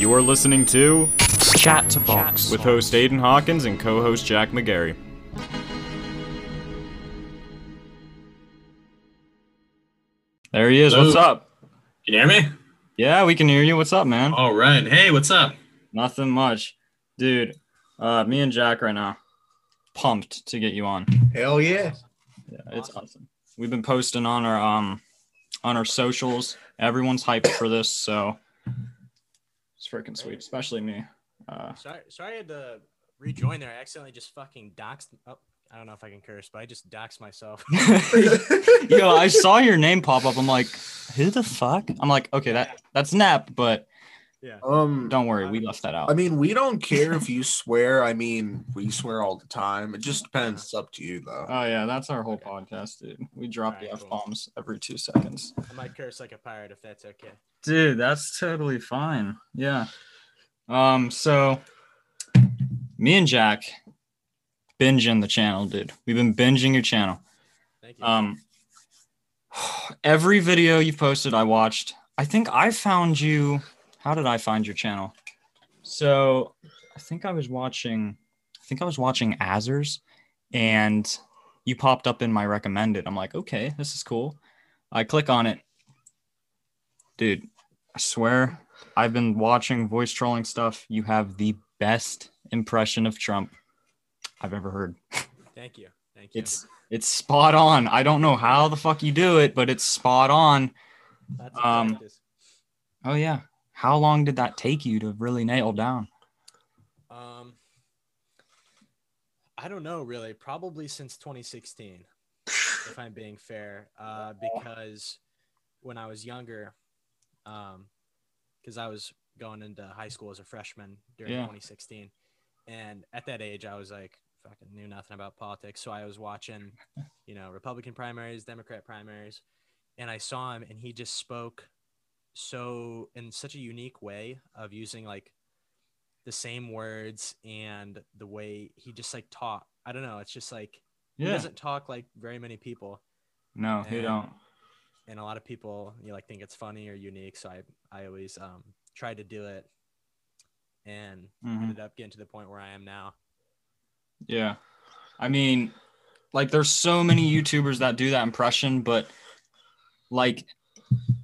You are listening to Chatterbox. with host Aiden Hawkins and co-host Jack McGarry. There he is. Hello. What's up? Can you hear me? Yeah, we can hear you. What's up, man? All right. Hey, what's up? Nothing much, dude. Uh, me and Jack right now, pumped to get you on. Hell yeah. Yeah, it's awesome. We've been posting on our um on our socials. Everyone's hyped for this, so it's freaking sweet, especially me. Uh, Sorry, sorry I had to rejoin there. I accidentally just fucking doxed. Oh, I don't know if I can curse, but I just doxed myself. yo, I saw your name pop up. I'm like, who the fuck? I'm like, okay, that that's Nep, but yeah. Um don't worry, we left that out. I mean, we don't care if you swear. I mean, we swear all the time. It just depends. It's up to you though. Oh yeah, that's our whole podcast, dude. We drop the Alright, f cool. bombs every two seconds. I might curse like a pirate if that's okay. Dude, that's totally fine. Yeah. Um, so me and Jack binging the channel, dude. We've been binging your channel. Thank you. Um every video you posted, I watched. I think I found you. How did I find your channel? So I think I was watching I think I was watching Azerrz and you popped up in my recommended. I'm like, okay, this is cool. I click on it. Dude, I swear I've been watching voice trolling stuff. You have the best impression of Trump I've ever heard. Thank you. Thank you. It's it's spot on. I don't know how the fuck you do it, but it's spot on. That's um. Oh yeah. How long did that take you to really nail down? Um, I don't know really. Probably since 2016, if I'm being fair. Uh, because when I was younger, um, because I was going into high school as a freshman during Yeah. 2016, and at that age, I was like fucking knew nothing about politics. So I was watching, you know, Republican primaries, Democrat primaries, and I saw him, and he just spoke so in such a unique way of using like the same words and the way he just like talk. I don't know. It's just like he doesn't talk like very many people, No, and- don't. and a lot of people you know, like think it's funny or unique. So I I always um tried to do it, and Mhm. ended up getting to the point where I am now. Yeah. I mean, like there's so many YouTubers that do that impression, but like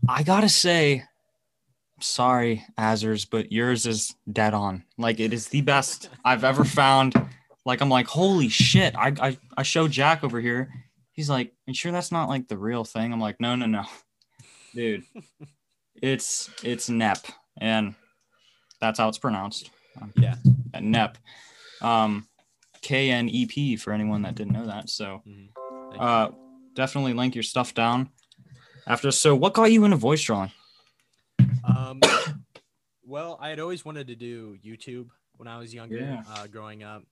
I gotta say, sorry, Azerrz, but yours is dead on. Like it is the best I've ever found. Like I'm like, holy shit. I I, I showed Jack over here. He's like, you sure that's not like the real thing? I'm like, no, no, no. Dude. It's it's Nep. And that's how it's pronounced. Yeah. Nep. Um K N E P for anyone that didn't know that. So Mhm. Uh definitely link your stuff down after so what got you into voice trolling Um, well, I had always wanted to do YouTube when I was younger, Yeah. uh, growing up,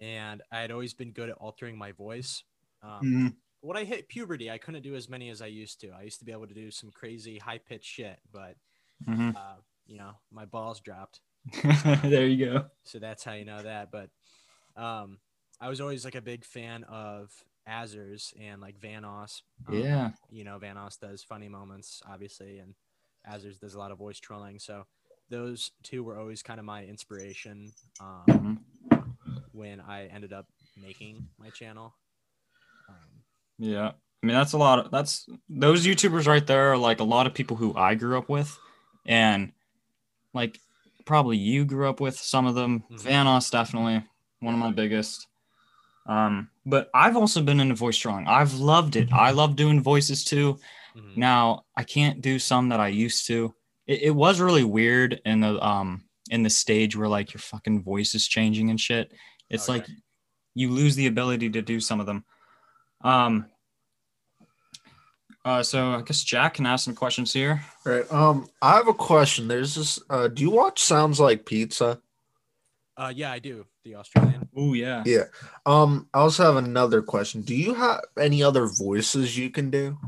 and I had always been good at altering my voice. Um, Mm-hmm. When I hit puberty, I couldn't do as many as I used to. I used to be able to do some crazy high pitched shit, but Mhm. uh, you know, my balls dropped, there you go so that's how you know that. But um, I was always like a big fan of Azerrz and like Vanoss. Um, yeah you know, Vanoss does funny moments, obviously, and Azerrz does a lot of voice trolling. So those two were always kind of my inspiration um, Mhm. when I ended up making my channel. Um, yeah i mean that's a lot of that's those youtubers right there are like a lot of people who i grew up with and like probably you grew up with some of them Mhm. vanoss definitely one of my biggest um but i've also been into voice trolling i've loved it i love doing voices too mhm. Now I can't do some that I used to. It, it was really weird in the um in the stage where like your fucking voice is changing and shit. It's yeah. like you lose the ability to do some of them. Um. Uh, so I guess Jack can ask some questions here. Right. Um, I have a question. There's this uh do you watch Sounds Like Pizza? Uh, yeah, I do. The Australian. Oh yeah. Yeah. Um, I also have another question. Do you have any other voices you can do?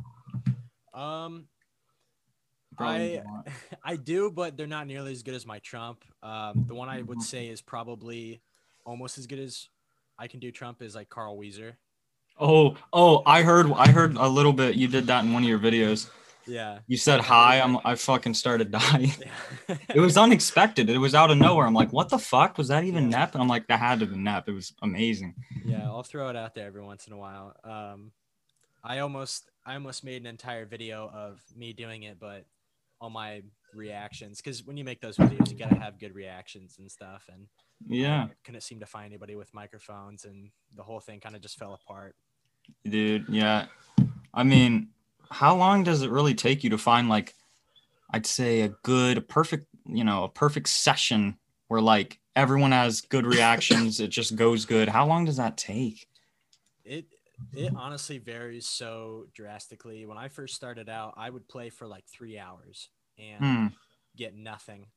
Um, Probably I not. I do, but they're not nearly as good as my Trump. Um, the one I would say is probably almost as good as I can do Trump is like Carl Wheezer. Oh, oh, I heard I heard a little bit you did that in one of your videos. Yeah. you said hi, I'm I fucking started dying. like- It was unexpected. It was out of nowhere. I'm like, what the fuck? Was that even Yeah. Nep? And I'm like, that had to be Nep. It was amazing. yeah, I'll throw it out there every once in a while. Um, I almost I almost made an entire video of me doing it, but all my reactions because when you make those videos, you gotta have good reactions and stuff. And Yeah, I couldn't seem to find anybody with microphones, and the whole thing kind of just fell apart. dude. Yeah. I mean, how long does it really take you to find like I'd say a good, a perfect, you know, a perfect session where like everyone has good reactions, it just goes good. How long does that take? It it honestly varies so drastically. When I first started out, I would play for like three hours and Hmm. get nothing.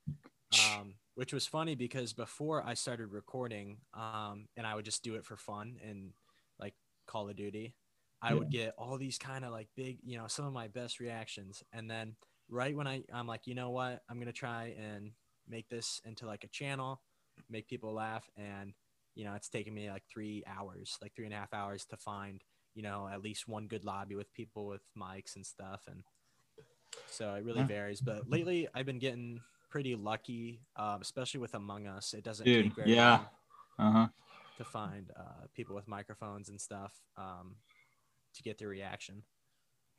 Um, which was funny because before I started recording, um, and I would just do it for fun and like Call of Duty, I would get all these kind of like big, you know, some of my best reactions. And then right when I, I'm like, you know what, I'm gonna try and make this into like a channel, make people laugh, and you know, it's taken me like three hours, like three and a half hours to find, you know, at least one good lobby with people with mics and stuff, and so it really Yeah. varies. But lately, I've been getting pretty lucky, um, especially with Among Us. It doesn't Dude, take very yeah. long Uh huh. to find uh, people with microphones and stuff um, to get their reaction.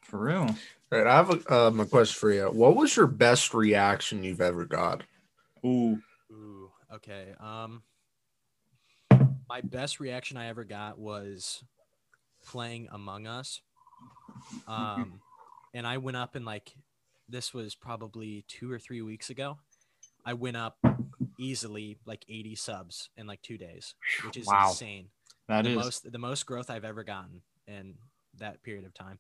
For real. All right, I have a, um, a question for you. What was your best reaction you've ever got? Ooh. Ooh, okay. Um, my best reaction I ever got was playing Among Us. Um, and I went up and like this was probably two or three weeks ago. I went up easily like 80 subs in like two days, which is Wow. insane. That the is. most the most growth I've ever gotten in that period of time.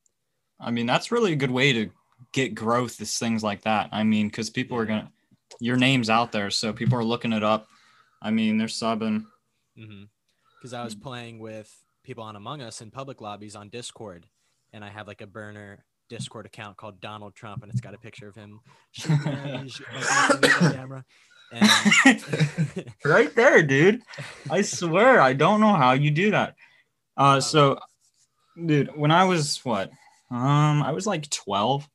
I mean, that's really a good way to get growth is things like that. I mean, because people are gonna, your name's out there, so people are looking it up. I mean, they're subbing. Mm-hmm. Because I was mm. playing with people on Among Us in public lobbies on Discord, and I have like a burner Discord account called Donald Trump, and it's got a picture of him shaking hands, like, looking at the camera. And right there, dude. I swear, I don't know how you do that. Uh, um, so, dude, when I was what, um, I was like twelve,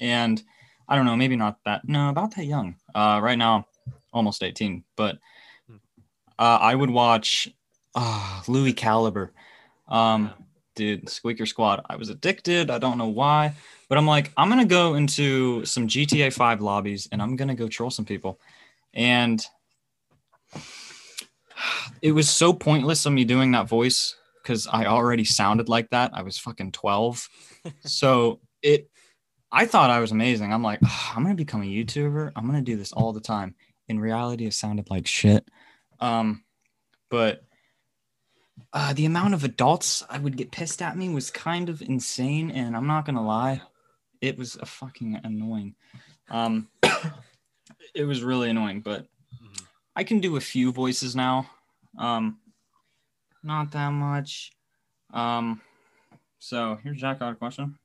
and I don't know, maybe not that, no, about that young. Uh, right now, almost eighteen, but uh, I would watch, uh, Louis Caliber, um, dude, Squeaker Squad. I was addicted. I don't know why, but I'm like, I'm gonna go into some GTA Five lobbies, and I'm gonna go troll some people, and it was so pointless of me doing that voice because I already sounded like that. I was fucking 12. so it, I thought I was amazing. I'm like, "Ah, I'm going to become a YouTuber. I'm going to do this all the time. In reality, it sounded like shit. Um, but uh, the amount of adults I would get pissed at me was kind of insane. And I'm not going to lie, it was a fucking annoying. Um, it was really annoying, but Mhm. I can do a few voices now. Um, not that much. Um, so here's Jack got a question.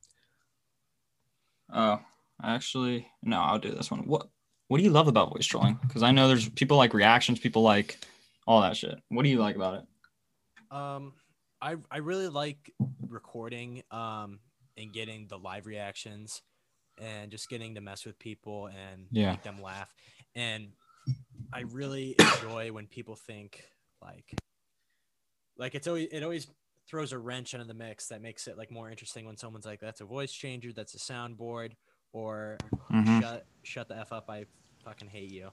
Oh, actually, no, I'll do this one. What What do you love about voice trolling? Because I know there's people like reactions, people like all that shit. What do you like about it? Um, I I really like recording um and getting the live reactions and just getting to mess with people and Yeah. make them laugh. And I really enjoy when people think like like it's always it always throws a wrench into the mix that makes it like more interesting when someone's like that's a voice changer, that's a soundboard, or Mhm. shut shut the f up, I fucking hate you.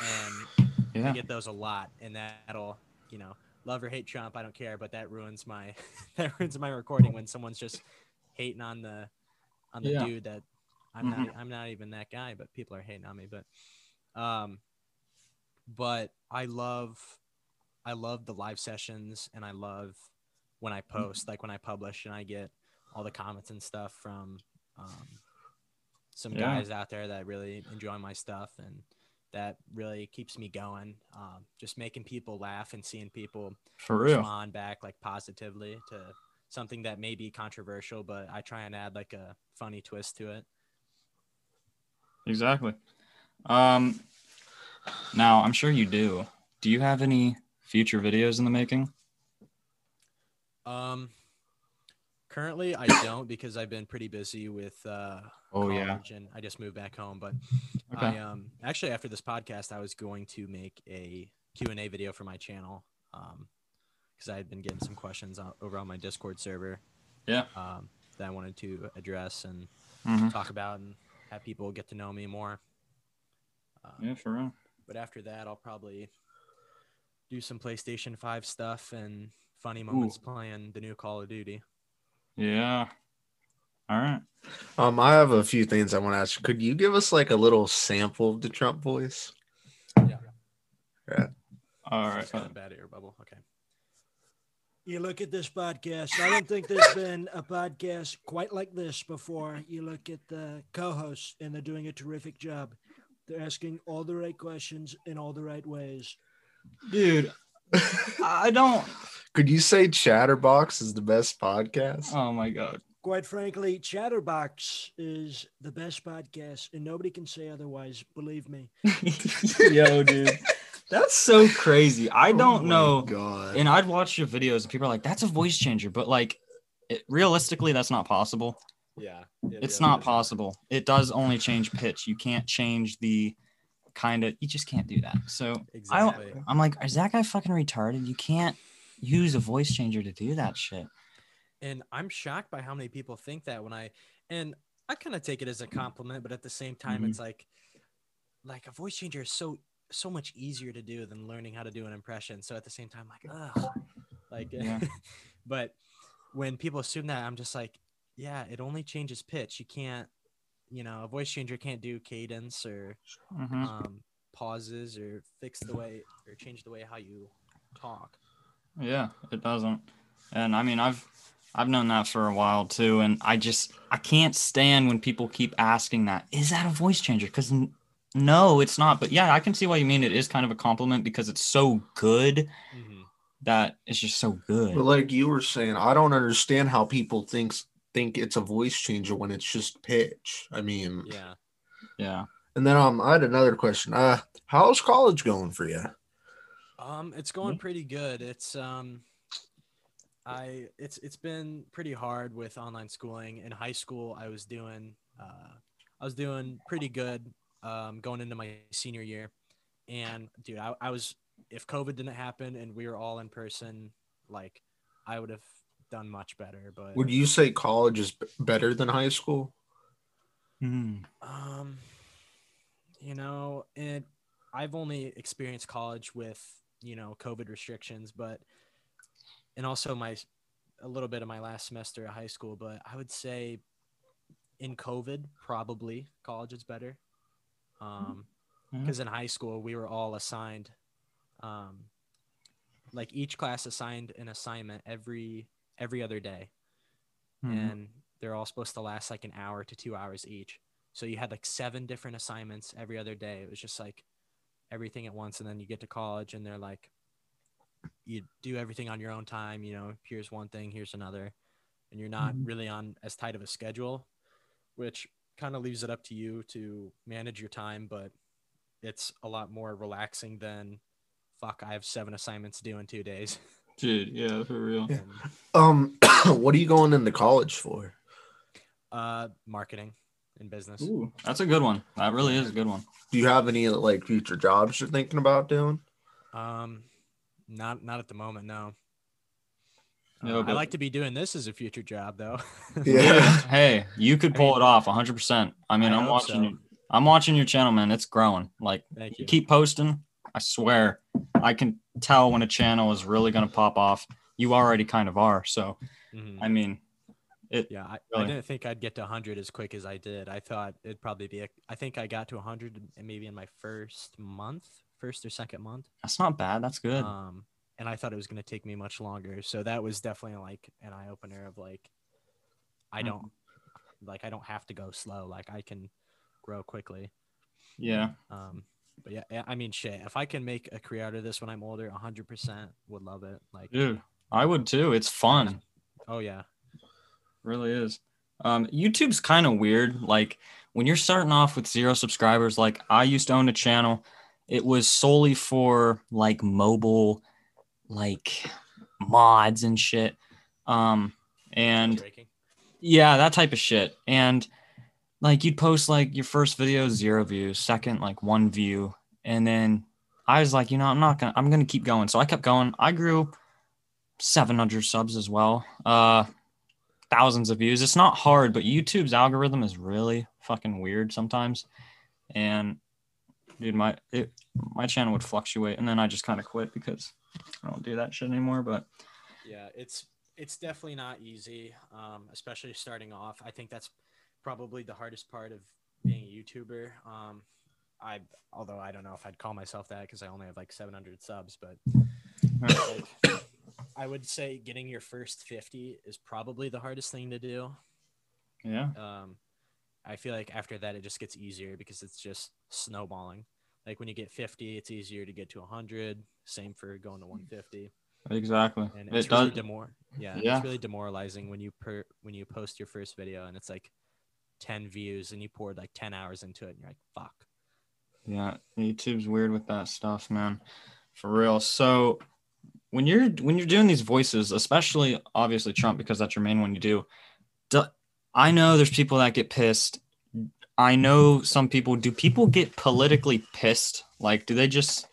And I get those a lot, and that'll, you know, love or hate Trump, I don't care, but that ruins my that ruins my recording when someone's just hating on the on the Yeah. dude that I'm not I'm not even that guy, but people are hating on me. But um but I love I love the live sessions and I love when I post, like when I publish and I get all the comments and stuff from um some Yeah. guys out there that really enjoy my stuff and that really keeps me going. Um, just making people laugh and seeing people for real. respond back like positively to something that may be controversial, but I try and add like a funny twist to it. Exactly. Um, now I'm sure you do. Do you have any future videos in the making? Um, Currently, I don't because I've been pretty busy with uh, Oh yeah. and I just moved back home. But Okay. I um actually after this podcast, I was going to make a Q and A video for my channel um because I had been getting some questions out, over on my Discord server. Yeah. Um, that I wanted to address and Mhm. talk about and have people get to know me more. Um, Yeah, for real. But after that, I'll probably do some PlayStation Five stuff and funny moments playing the new Call of Duty. Yeah. All right. Um, I have a few things I want to ask. Could you give us like a little sample of the Trump voice? Yeah. Yeah. All right. Just got a bad air bubble. Okay. You look at this podcast. I don't think there's been a podcast quite like this before. You look at the co-hosts, and they're doing a terrific job. They're asking all the right questions in all the right ways. Dude, I don't. Could you say Chatterbox is the best podcast? Oh my god. Quite frankly, Chatterbox is the best podcast, and nobody can say otherwise. Believe me. Yo, dude. That's so crazy. I Oh don't my know. God. And I'd watch your videos and people are like, that's a voice changer. But like, it, realistically, that's not possible. Yeah. It's not possible. It does only change pitch. You can't change the kind of, you just can't do that. So exactly. I, am like, is that guy fucking retarded? You can't use a voice changer to do that shit. And I'm shocked by how many people think that when I and I kind of take it as a compliment, but at the same time, Mhm. it's like like a voice changer is so so much easier to do than learning how to do an impression. So at the same time, like ugh, like Yeah. but when people assume that, I'm just like, yeah, it only changes pitch. You can't, you know, a voice changer can't do cadence or Mhm. um, pauses or fix the way or change the way how you talk. Yeah, it doesn't. And I mean, I've I've known that for a while too, and I just I can't stand when people keep asking that. Is that a voice changer? Because no, it's not. But yeah, I can see why you mean it is kind of a compliment because it's so good that it's just so good. But like you were saying, I don't understand how people thinks think it's a voice changer when it's just pitch. I mean, Yeah. Yeah. and then um, I had another question. Uh, how's college going for you? Um, it's going pretty good. It's um, I it's it's been pretty hard with online schooling. In high school, I was doing uh, I was doing pretty good. Um, going into my senior year, and dude, I, I was if COVID didn't happen and we were all in person, like I would have done much better. But Would you say college is b- better than high school? Mhm. Um, you know, and I've only experienced college with you know COVID restrictions, but and also my a little bit of my last semester at high school. But I would say in COVID, probably college is better. Um, because in high school we were all assigned, um, like each class assigned an assignment every every other day Mhm. and they're all supposed to last like an hour to two hours each. So you had like seven different assignments every other day. It was just like everything at once, and then you get to college, and they're like, you do everything on your own time. You know, here's one thing, here's another, and you're not Mhm. really on as tight of a schedule, which kind of leaves it up to you to manage your time. But it's a lot more relaxing than fuck. I have seven assignments due in two days. Dude, yeah, for real. Yeah. Um, what are you going into college for? uh, marketing and business. Ooh, that's a good one. That really is a good one. Do you have any like future jobs you're thinking about doing? Um, not not at the moment. No. No, Uh, I but- like to be doing this as a future job, though. Yeah. hey, you could pull it off 100%. I mean, I I am watching so. you. I'm watching your channel, man. It's growing. Like Thank you you. keep posting. I swear, I can tell when a channel is really gonna pop off. You already kind of are. So, Mhm. I mean, it. Yeah, I, I didn't think I'd get to 100 as quick as I did. I thought it'd probably be. A, I think I got to 100 and maybe in my first month, first or second month. That's not bad. That's good. Um, and I thought it was going to take me much longer. So that was definitely like an eye opener of like, I Mhm. don't, like I don't have to go slow. Like I can grow quickly. yeah. Um, but yeah, I mean, shit. If I can make a career out of this when I'm older, 100% would love it. Like, Dude, I would too. It's fun. oh yeah, really is. Um, YouTube's kind of weird. Like when you're starting off with zero subscribers, like I used to own a channel. It was solely for like mobile, like mods and shit. Um, and Breaking. yeah, that type of shit. And like you'd post like your first video zero views, second like one view, and then I was like, you know, I'm not gonna, I'm gonna keep going. So I kept going. I grew 700 subs as well, uh, thousands of views. It's not hard, but YouTube's algorithm is really fucking weird sometimes. And dude, my it, my channel would fluctuate, and then I just kind of quit because I don't do that shit anymore. But Yeah, it's it's definitely not easy, um, especially starting off. I think that's probably the hardest part of being a YouTuber. Um, I although I don't know if I'd call myself that because I only have like 700 subs, but like, I would say getting your first 50 is probably the hardest thing to do. yeah, Um, I feel like after that it just gets easier because it's just snowballing. Like when you get 50, it's easier to get to 100. Same for going to 150 exactly. and It it's does. really demor yeah, Yeah. it's really demoralizing when you per when you post your first video and it's like 10 views and you poured like 10 hours into it and you're like fuck Yeah, YouTube's weird with that stuff, man. For real. So when you're when you're doing these voices, especially obviously Trump because that's your main one you do. do I know there's people that get pissed. I know some people do people get politically pissed? Like do they just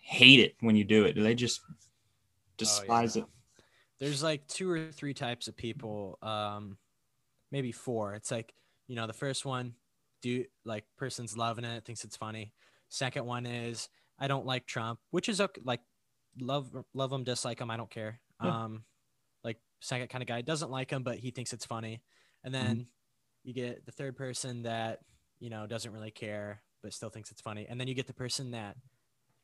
hate it when you do it? Do they just despise Oh, yeah. it? there's like two or three types of people um maybe four it's like you know the first one do like person's loving it thinks it's funny. Second one is i don't like trump which is okay like love love him dislike him i don't care. Yeah. um like second kind of guy doesn't like him but he thinks it's funny. And then you get the third person that you know doesn't really care but still thinks it's funny. And then you get the person that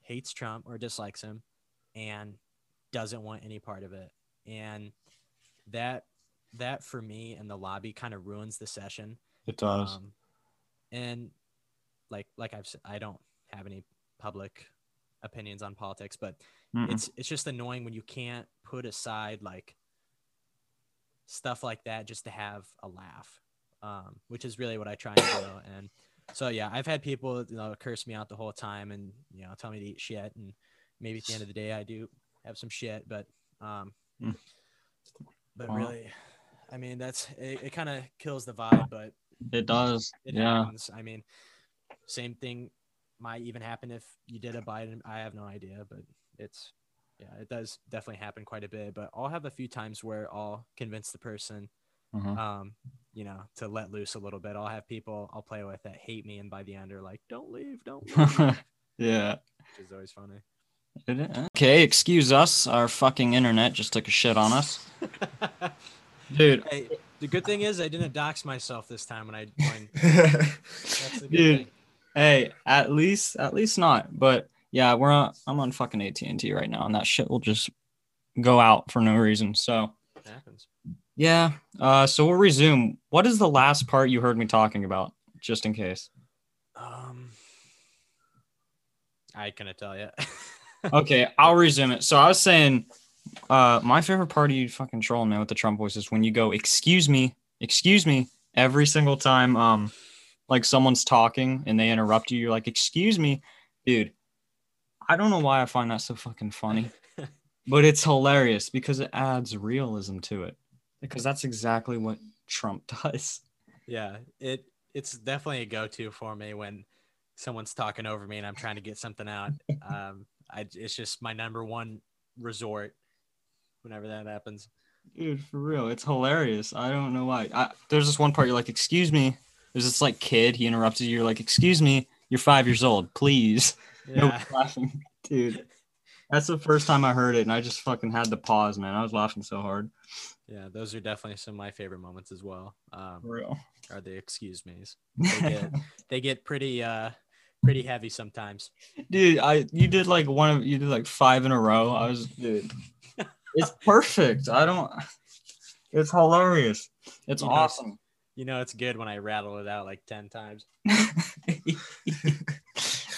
hates trump or dislikes him and doesn't want any part of it. And that that for me in the lobby kind of ruins the session It does. um, and like like i've said i don't have any public opinions on politics but Mm-mm. it's it's just annoying when you can't put aside like stuff like that just to have a laugh um, which is really what i try and do and so yeah i've had people you know curse me out the whole time and you know tell me to eat shit and maybe at the end of the day i do have some shit but um Mm. but Wow. really i mean that's it, it kind of kills the vibe but it does. it yeah. happens. I mean, same thing might even happen if you did a Biden. I have no idea, but it's yeah, it does definitely happen quite a bit. But I'll have a few times where I'll convince the person, Mhm. um, you know, to let loose a little bit. I'll have people I'll play with that hate me, and by the end are like, "Don't leave, don't leave," yeah. which is always funny. Okay, excuse us. Our fucking internet just took a shit on us. Dude, hey, the good thing is I didn't dox myself this time when I joined. That's the good Dude. thing. hey, at least at least not. But yeah, we're on I'm on fucking AT&T right now and that shit will just go out for no reason. So, It happens. yeah. Uh so we'll resume. What is the last part you heard me talking about just in case? Um, I couldn't tell you. Okay, I'll resume it. So I was saying uh my favorite part of you fucking trolling man with the Trump voice is when you go, "Excuse me, excuse me," every single time um like someone's talking and they interrupt you, you're like, "Excuse me." Dude, I don't know why I find that so fucking funny, but it's hilarious because it adds realism to it. Because that's exactly what Trump does. Yeah, it it's definitely a go-to for me when someone's talking over me and I'm trying to get something out. Um, I it's just my number one resort whenever that happens. Dude, for real, it's hilarious. I don't know why. I, there's this one part you're like, "Excuse me." There's this like kid. He interrupted you. You're like, "Excuse me, you're five years old. Please." Yeah, Nobody's laughing, dude. That's the first time I heard it, and I just fucking had to pause, man. I was laughing so hard. yeah, those are definitely some of my favorite moments as well. Um, For real. are the excuse me's? They get they get pretty uh pretty heavy sometimes. dude, I you did like one of you did like five in a row. I was, dude. It's perfect. I don't. It's hilarious. It's You know, awesome. You know, it's good when I rattle it out like ten times.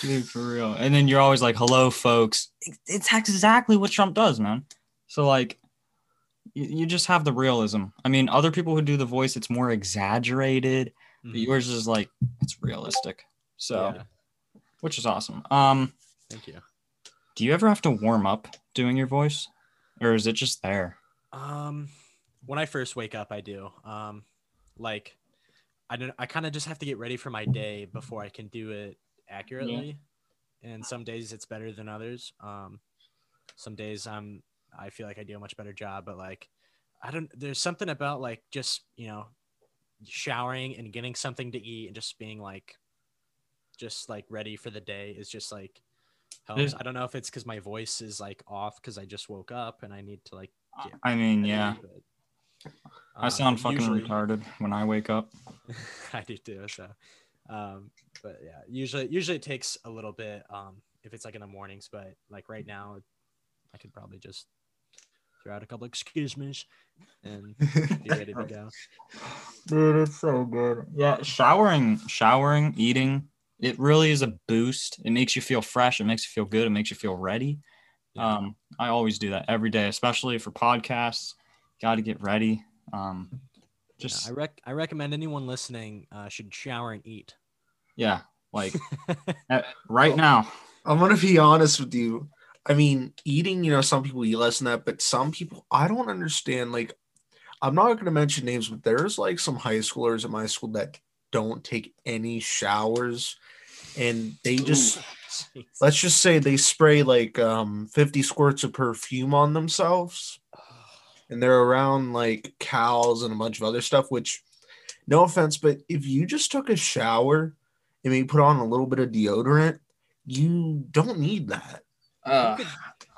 Dude, for real. And then you're always like, hello, folks. It's exactly what Trump does, man. So, like, you, you just have the realism. I mean, other people who do the voice, it's more exaggerated, but Mhm. yours is like, it's realistic. So, Yeah, which is awesome. Um, thank you. do you ever have to warm up doing your voice, or is it just there? Um, when I first wake up, I do. Um, like, I don't. I kind of just have to get ready for my day before I can do it accurately. And some days it's better than others. Um, some days I'm. I feel like I do a much better job, but like, I don't. There's something about like just you know, showering and getting something to eat and just being like, just like ready for the day is just like. Helps. There's- I don't know if it's because my voice is like off because I just woke up and I need to like get I mean, yeah, but, I sound but fucking usually- retarded when I wake up. I do too. So, um, but yeah, usually usually it takes a little bit. Um, if it's like in the mornings, but like right now, I could probably just throw out a couple excuse me's and be ready to go. Dude, it's so good. Yeah, showering, showering, eating, it really is a boost. It makes you feel fresh. It makes you feel good. It makes you feel ready. Yeah. Um, I always do that every day, especially for podcasts. Got to get ready. Um, Yeah, just I rec I recommend anyone listening uh, should shower and eat. yeah, like uh, right now. I'm gonna be honest with you. I mean, eating, you know, some people eat less than that, but some people I don't understand. Like, I'm not gonna mention names, but there's like some high schoolers at my school that don't take any showers. And they just Jeez. let's just say they spray like um 50 squirts of perfume on themselves. And they're around like cows and a bunch of other stuff which no offense but if you just took a shower and maybe put on a little bit of deodorant you don't need that. Uh, could-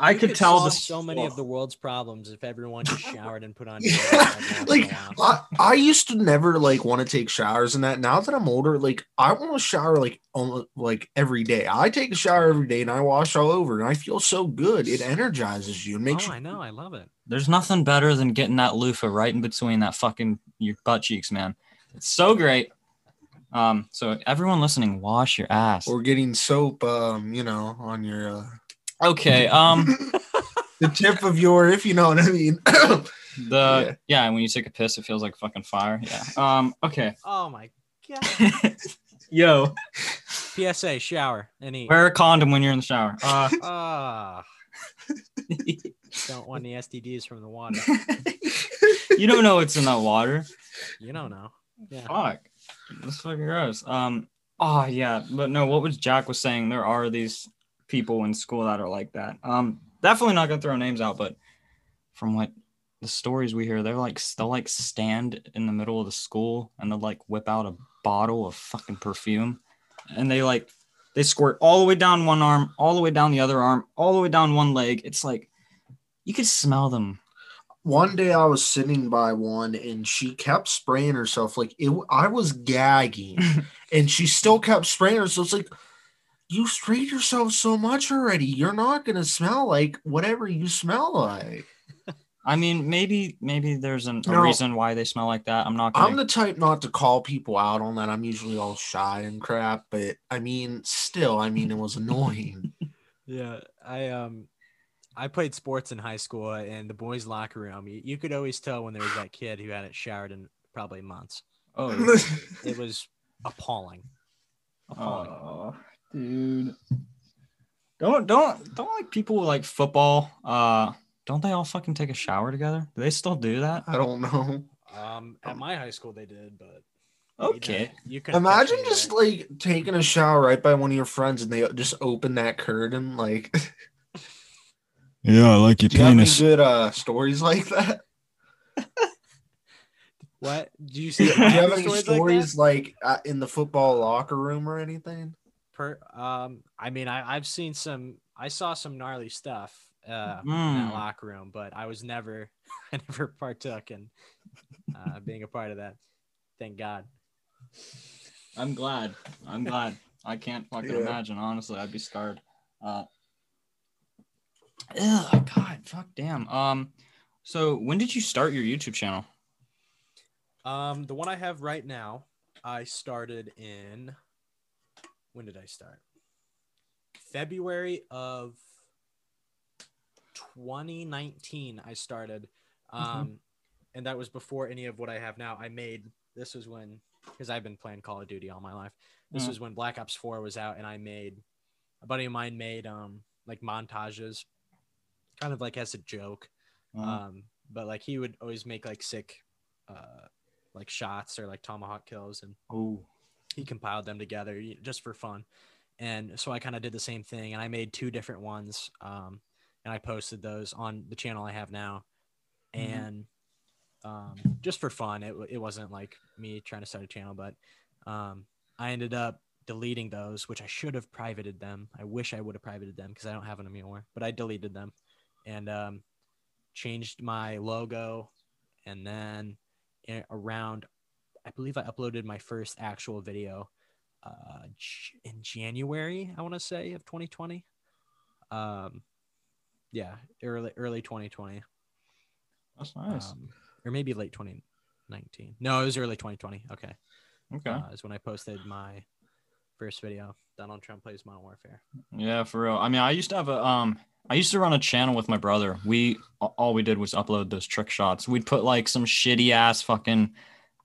I You could tell the so many of the world's problems if everyone just showered and put on. deodorant every once in a like. I, I used to never like want to take showers and that now that i'm older like i want to shower like almost like every day i take a shower every day and i wash all over and i feel so good it energizes you and makes oh, you I know, I love it. There's nothing better than getting that loofah right in between that fucking your butt cheeks, man. It's so great. Um, so everyone listening, wash your ass. or getting soap um you know on your uh, Okay. Um, the tip of your if you know what i mean the yeah, when you take a piss, it feels like fucking fire. Yeah. Um. Okay. Oh my god. Yo, PSA: shower and eat. wear a condom when you're in the shower. Uh. Ah, don't want the STDs from the water. you don't know what's in that water. You don't know. Yeah. Fuck. That's fucking gross. Um. Oh yeah, but no. What was Jack was saying? There are these people in school that are like that. Um. Definitely not gonna throw names out, but from what the stories we hear, they're like they'll like stand in the middle of the school and they'll like whip out a bottle of fucking perfume, and they like they squirt all the way down one arm, all the way down the other arm, all the way down one leg. It's like you could smell them. one day i was sitting by one and she kept spraying herself like it i was gagging and she still kept spraying herself it's like you sprayed yourself so much already you're not gonna smell like whatever you smell like I mean, maybe maybe there's an, a No. reason why they smell like that. I'm not. Gonna, i'm the type not to call people out on that i'm usually all shy and crap but i mean still i mean it was annoying Yeah. I um, I played sports in high school and the boys' locker room. You, you could always tell when there was that kid who hadn't showered in probably months. oh, It was appalling. Appalling. oh, dude. Don't don't don't like people like football. Uh, don't they all fucking take a shower together? Do they still do that? i don't know Um, at my high school they did, but Okay. you can imagine just like taking a shower right by one of your friends and they just open that curtain like Yeah, I like your Do you have any penis. good uh, stories like that? what? Do you see? Do you have any stories like like, uh, in the football locker room or anything? Per um i mean i i've seen some i saw some gnarly stuff uh in Mm. that locker room but i was never i never partook in uh being a part of that thank god I'm glad. I'm glad. I can't fucking Yeah. imagine. Honestly, I'd be scarred. Uh, ugh, God, fuck, damn. Um, so when did you start your YouTube channel? um the one i have right now i started in when did i start? February of 2019 i started um and that was before any of what i have now. I made this was when because i've been playing call of duty all my life. This Mm. was when black ops 4 was out and i made a buddy of mine made um like montages kind of like as a joke Uh, um but like he would always make like sick, uh, like shots or like tomahawk kills, and Oh, he compiled them together just for fun. And so I kind of did the same thing, and I made two different ones, um, and I posted those on the channel I have now, Mhm. and um, just for fun. It it wasn't like me trying to start a channel, but um, I ended up deleting those, which I should have privated them. I wish I would have privated them because I don't have them anymore, but I deleted them and um, changed my logo, and then i- around I believe I uploaded my first actual video uh, in January, I want to say, of 2020. Um, yeah, early early 2020, that's nice. um, or maybe late 2019. No, it was early 2020. Okay, okay. uh, is when I posted my first video. Donald Trump plays Modern Warfare. Yeah, for real. I mean, I used to have a um I used to run a channel with my brother. We all we did was upload those trick shots. We'd put like some shitty ass fucking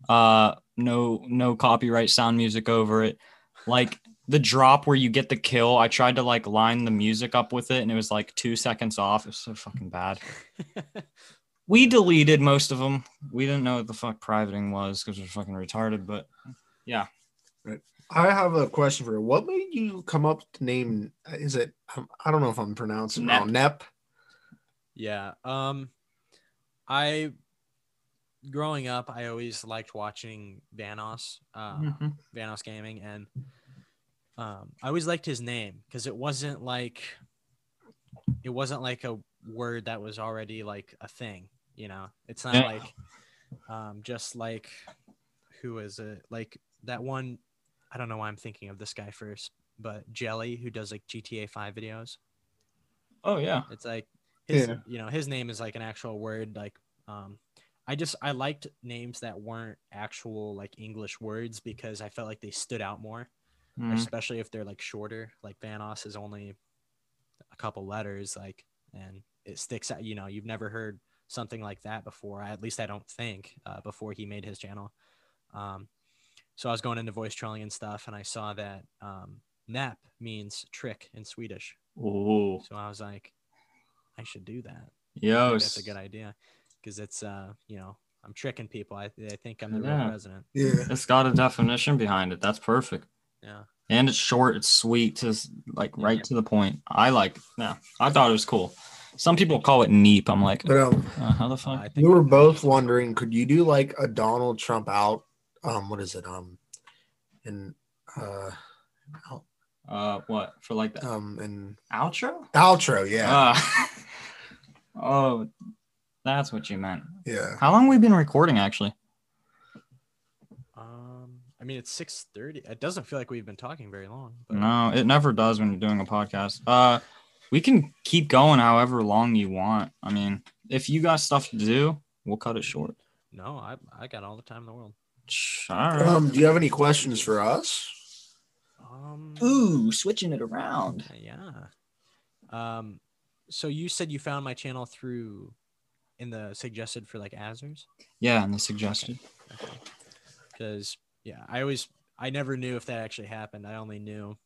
uh no no copyright sound music over it. Like the drop where you get the kill, I tried to like line the music up with it and it was like 2 seconds off. It was so fucking bad. We deleted most of them. We didn't know what the fuck privating was cuz we're fucking retarded, but yeah. Right. I have a question for you. What made you come up to name? Is it? um, I don't know if I'm pronouncing it wrong. Nep. Yeah. Um, I growing up, I always liked watching Vanoss, uh, Mhm. Vanoss Gaming, and um, I always liked his name because it wasn't like it wasn't like a word that was already like a thing. You know, it's not Yeah. like um, just like who is it? Like that one. I don't know why I'm thinking of this guy first, but Jelly, who does like GTA Five videos. Oh yeah. It's like his, Yeah. you know, his name is like an actual word. Like, um, I just I liked names that weren't actual like English words because I felt like they stood out more, Mhm. especially if they're like shorter. Like Vanoss is only a couple letters, like, and it sticks out. You know, you've never heard something like that before. At least I don't think uh, before he made his channel. Um, so I was going into voice trolling and stuff, and I saw that um, Nep means trick in Swedish. Oh. So I was like, I should do that. I think that's a good idea because it's uh you know I'm tricking people. I, I think I'm the Yeah. real president. Yeah. It's got a definition behind it. That's perfect. Yeah. And it's short, it's sweet, just like Yeah. right to the point. I like yeah. I thought it was cool. Some people call it neep. I'm like, But um, uh, how the Uh, fuck? I think we were both wondering, could you do like a Donald Trump out? Um, what is it? Um, and uh, out- Uh, what for like the um, in outro? outro. Yeah. Uh, oh, that's what you meant. yeah. How long we've been recording actually? um I mean it's 6:30. It doesn't feel like we've been talking very long. But No, it never does when you're doing a podcast. Uh, we can keep going however long you want. I mean, if you got stuff to do, we'll cut it short. no, I I got all the time in the world. Sh- All right. Um, do you have any questions for us? Um Ooh, switching it around. yeah. Um so you said you found my channel through in the suggested for like Azerrz? Yeah, in the suggested. because yeah i always i never knew if that actually happened i only knew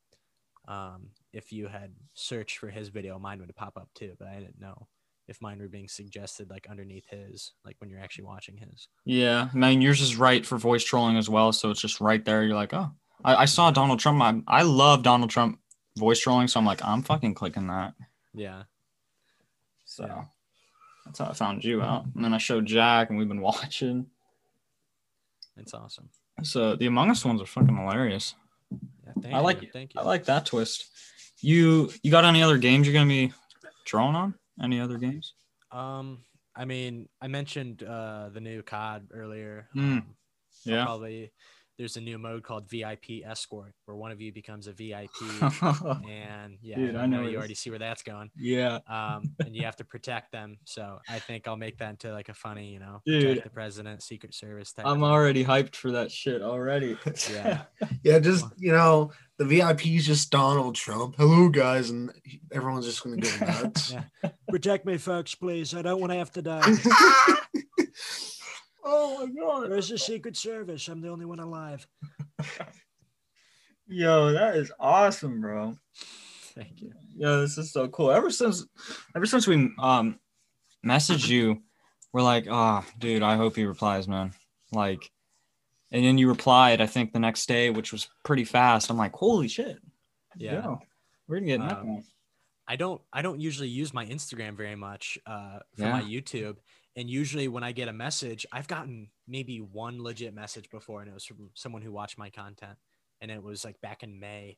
um, if you had searched for his video mine would pop up too but i didn't know if mine were being suggested like underneath his like when you're actually watching his Yeah, I mean yours is right for voice trolling as well, so it's just right there. You're like, oh, I, I saw Donald Trump. I, I love Donald Trump voice trolling, so I'm like, I'm fucking clicking that. yeah So Yeah. That's how I found you out. And then I showed Jack, and we've been watching. it's awesome So the Among Us ones are fucking hilarious. yeah, thank I like you. it. thank you I like that twist. You you got any other games you're gonna be drawing on? Any other games? um i mean i mentioned uh the new cod earlier Mm, um, I'll Yeah. probably there's a new mode called vip escort where one of you becomes a vip and yeah Dude, I I know know you already see where that's going yeah. um, and you have to protect them. So I think I'll make that into like a funny, you know, Dude. protect the president, Secret Service type. I'm thing. already hyped for that shit already. Yeah. Yeah, just you know, the VIP is just Donald Trump. Hello, guys, and everyone's just gonna go nuts. Yeah. Protect me, folks, please. I don't want to have to die. Oh my god. Where's the Secret Service? I'm the only one alive. Yo, that is awesome, bro. Thank you. Yo, this is so cool. Ever since ever since we um messaged you, we're like, oh, dude, I hope he replies, man. Like, and then you replied, I think the next day, which was pretty fast. I'm like, holy shit. Yeah. Yo, we're gonna get Um, um, I don't I don't usually use my Instagram very much uh, for my YouTube. And usually when I get a message, I've gotten maybe one legit message before, and it was from someone who watched my content, and it was like back in May,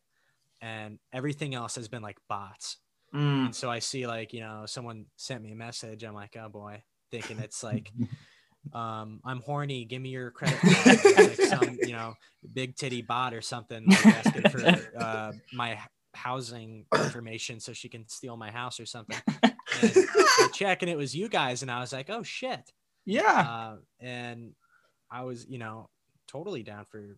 and everything else has been like bots. Mm. And so I see like you know someone sent me a message. I'm like, oh boy, thinking it's like, um, I'm horny. Give me your credit card. Like some you know big titty bot or something like asking for uh, my housing information so she can steal my house or something. And I check and it was you guys, and I was like, oh shit. yeah. Uh, and I was you know totally down for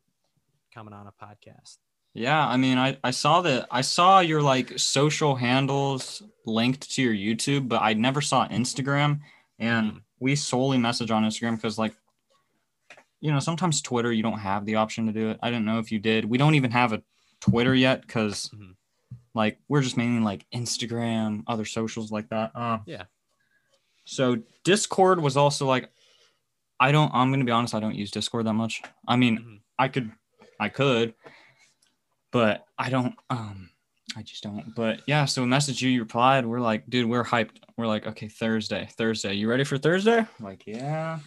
coming on a podcast. Yeah, I mean, I, I saw that I saw your like social handles linked to your YouTube, but I never saw Instagram. And Mhm. we solely message on Instagram because like, you know, sometimes Twitter you don't have the option to do it. I didn't know if you did. We don't even have a Twitter yet because Mhm. Like we're just mainly like Instagram, other socials like that. Uh, Yeah. So Discord was also like, I don't. I'm gonna be honest. I don't use Discord that much. I mean, Mhm. I could, I could, but I don't. Um, I just don't. But yeah, so we messaged you. You replied. We're like, dude, we're hyped. We're like, okay, Thursday, Thursday. You ready for Thursday? I'm like, yeah.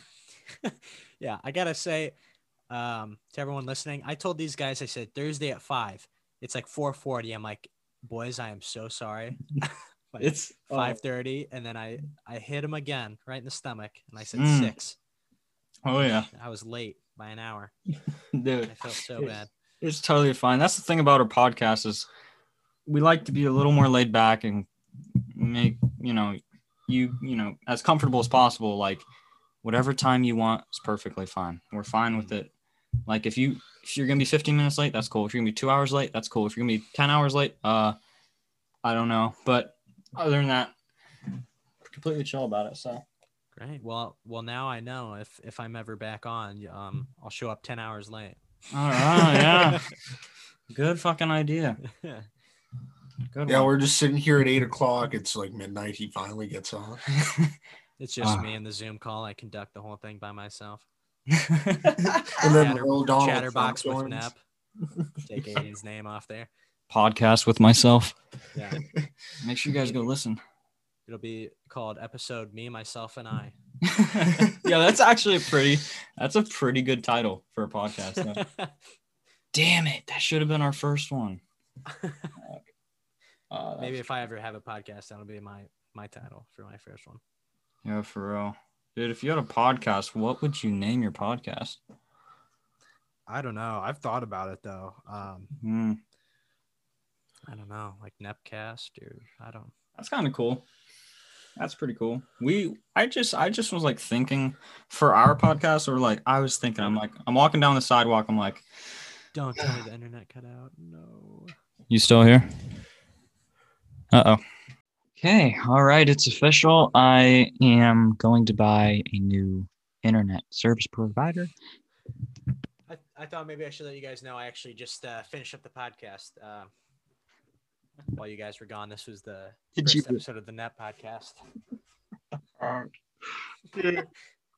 Yeah, I gotta say, um, to everyone listening, I told these guys, I said Thursday at five. It's like four forty. I'm like, boys, I am so sorry. Like, It's five thirty, and then I I hit him again right in the stomach, and I said Mm. six. Oh yeah, I was late by an hour. dude. I felt so Yes. bad. It's totally fine. That's the thing about our podcast is we like to be a little more laid back and make you know you you know as comfortable as possible. Like whatever time you want is perfectly fine. We're fine with it. Like if you if you're gonna be 15 minutes late, that's cool. If you're gonna be two hours late, that's cool. If you're gonna be 10 hours late, uh, I don't know. But other than that, completely chill about it. So Great. Well, well, now I know if if I'm ever back on, um, I'll show up ten hours late. all right, yeah, good fucking idea. Good Yeah, one. we're just sitting here at eight o'clock. It's like midnight. He finally gets on. It's just Ah. me and the Zoom call. I conduct the whole thing by myself. And then Chatter- little Donald Chatterbox Trump with joins. Nep. Take Aiden's name off there. podcast with myself. Yeah. Make sure you guys go listen. It'll be called episode Me, Myself, and I. yeah, that's actually a pretty that's a pretty good title for a podcast. Damn it, that should have been our first one. Uh, Maybe if I ever have a podcast, that'll be my my title for my first one. yeah, for real, dude. If you had a podcast, what would you name your podcast? I don't know. I've thought about it though. Um, Hmm, I don't know, like Nepcast or I don't. that's kind of cool. That's pretty cool. We, I just, I just was like thinking for our podcast, or like I was thinking, I'm like, I'm walking down the sidewalk, I'm like, Don't tell me the internet cut out. No. You still here? Uh oh. Okay. All right. It's official. I am going to buy a new internet service provider. I, I thought maybe I should let you guys know I actually just uh, finished up the podcast uh, while you guys were gone. This was the Did first you- episode of the Nep podcast.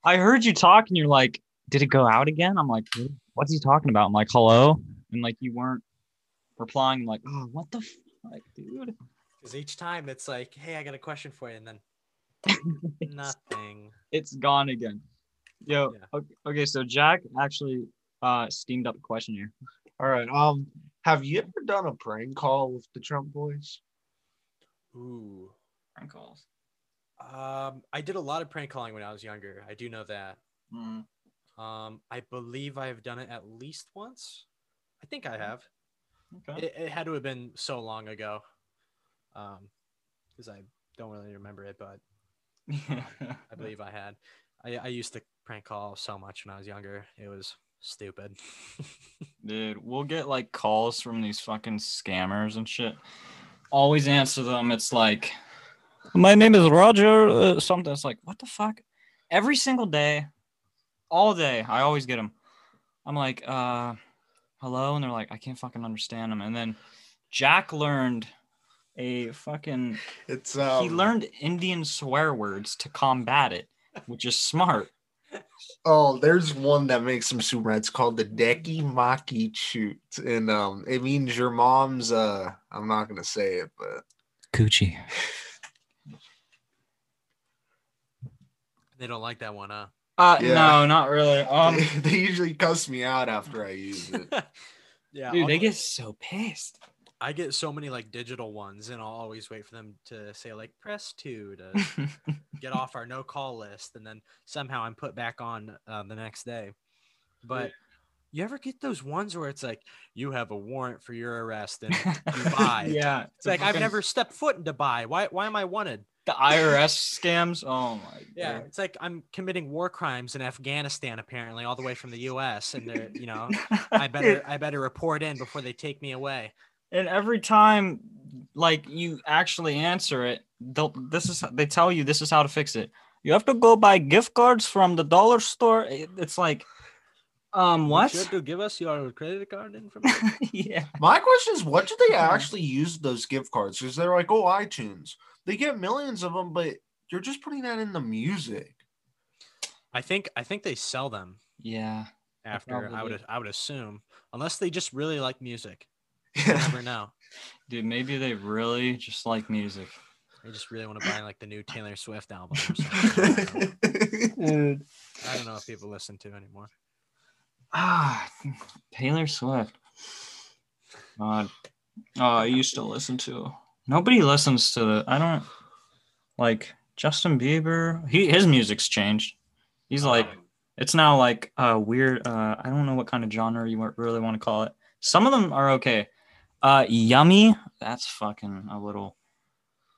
I heard you talk and you're like, did it go out again? I'm like, what's he talking about? I'm like, hello. And like, you weren't replying. I'm like, oh, what the fuck, dude? Because each time it's like, hey, I got a question for you, and then nothing. it's gone again. Yo, Yeah. okay, okay, so Jack actually uh steamed up a question here. All right. Um, have you ever done a prank call with the Trump boys? Ooh. Prank calls. Um, I did a lot of prank calling when I was younger. I do know that. Mm. Um, I believe I've done it at least once. I think I have. Okay. It, it had to have been so long ago. Um, because I don't really remember it, but I believe I had. I, I used to prank call so much when I was younger. It was stupid. Dude, we'll get like calls from these fucking scammers and shit. Always answer them. It's like, my name is Roger. Uh, something. It's like, what the fuck? Every single day, all day, I always get them. I'm like, uh, hello, and they're like, I can't fucking understand them. And then Jack learned a fucking. It's um, he learned Indian swear words to combat it. which is smart. Oh, there's one that makes them super. It's called the Deki Maki Shoot, and um, it means your mom's. Uh, I'm not gonna say it, but Coochie. They don't like that one, huh? Uh, Yeah. no, not really. Um, they, they usually cuss me out after I use it. yeah, dude, I'll- they get so pissed. I get so many like digital ones, and I'll always wait for them to say like press two to get off our no call list, and then somehow I'm put back on uh, the next day. But you ever get those ones where it's like you have a warrant for your arrest in Dubai? yeah, It's like I've never stepped foot in Dubai. Why? Why am I wanted? the IRS scams. Oh my Yeah, god. it's like I'm committing war crimes in Afghanistan, apparently, all the way from the U.S. And they're, you know, I better, I better report in before they take me away. And every time like you actually answer it they'll this is they tell you this is how to fix it you have to go buy gift cards from the dollar store it's like um what Sure to give us your credit card information. yeah My question is, what do they actually use those gift cards? Because they're like, oh, iTunes. They get millions of them, but you're just putting that in the music. I think, I think they sell them yeah after. I would. I would assume, unless they just really like music. You never know. dude maybe they really just like music. They just really want to buy like the new Taylor Swift album. Or something. dude. I don't know if people listen to anymore. ah taylor swift. God. Oh i used to listen to nobody listens to the i don't like justin bieber. He his music's changed. He's like it's now like a weird uh i don't know what kind of genre you really want to call it. Some of them are okay uh yummy that's fucking a little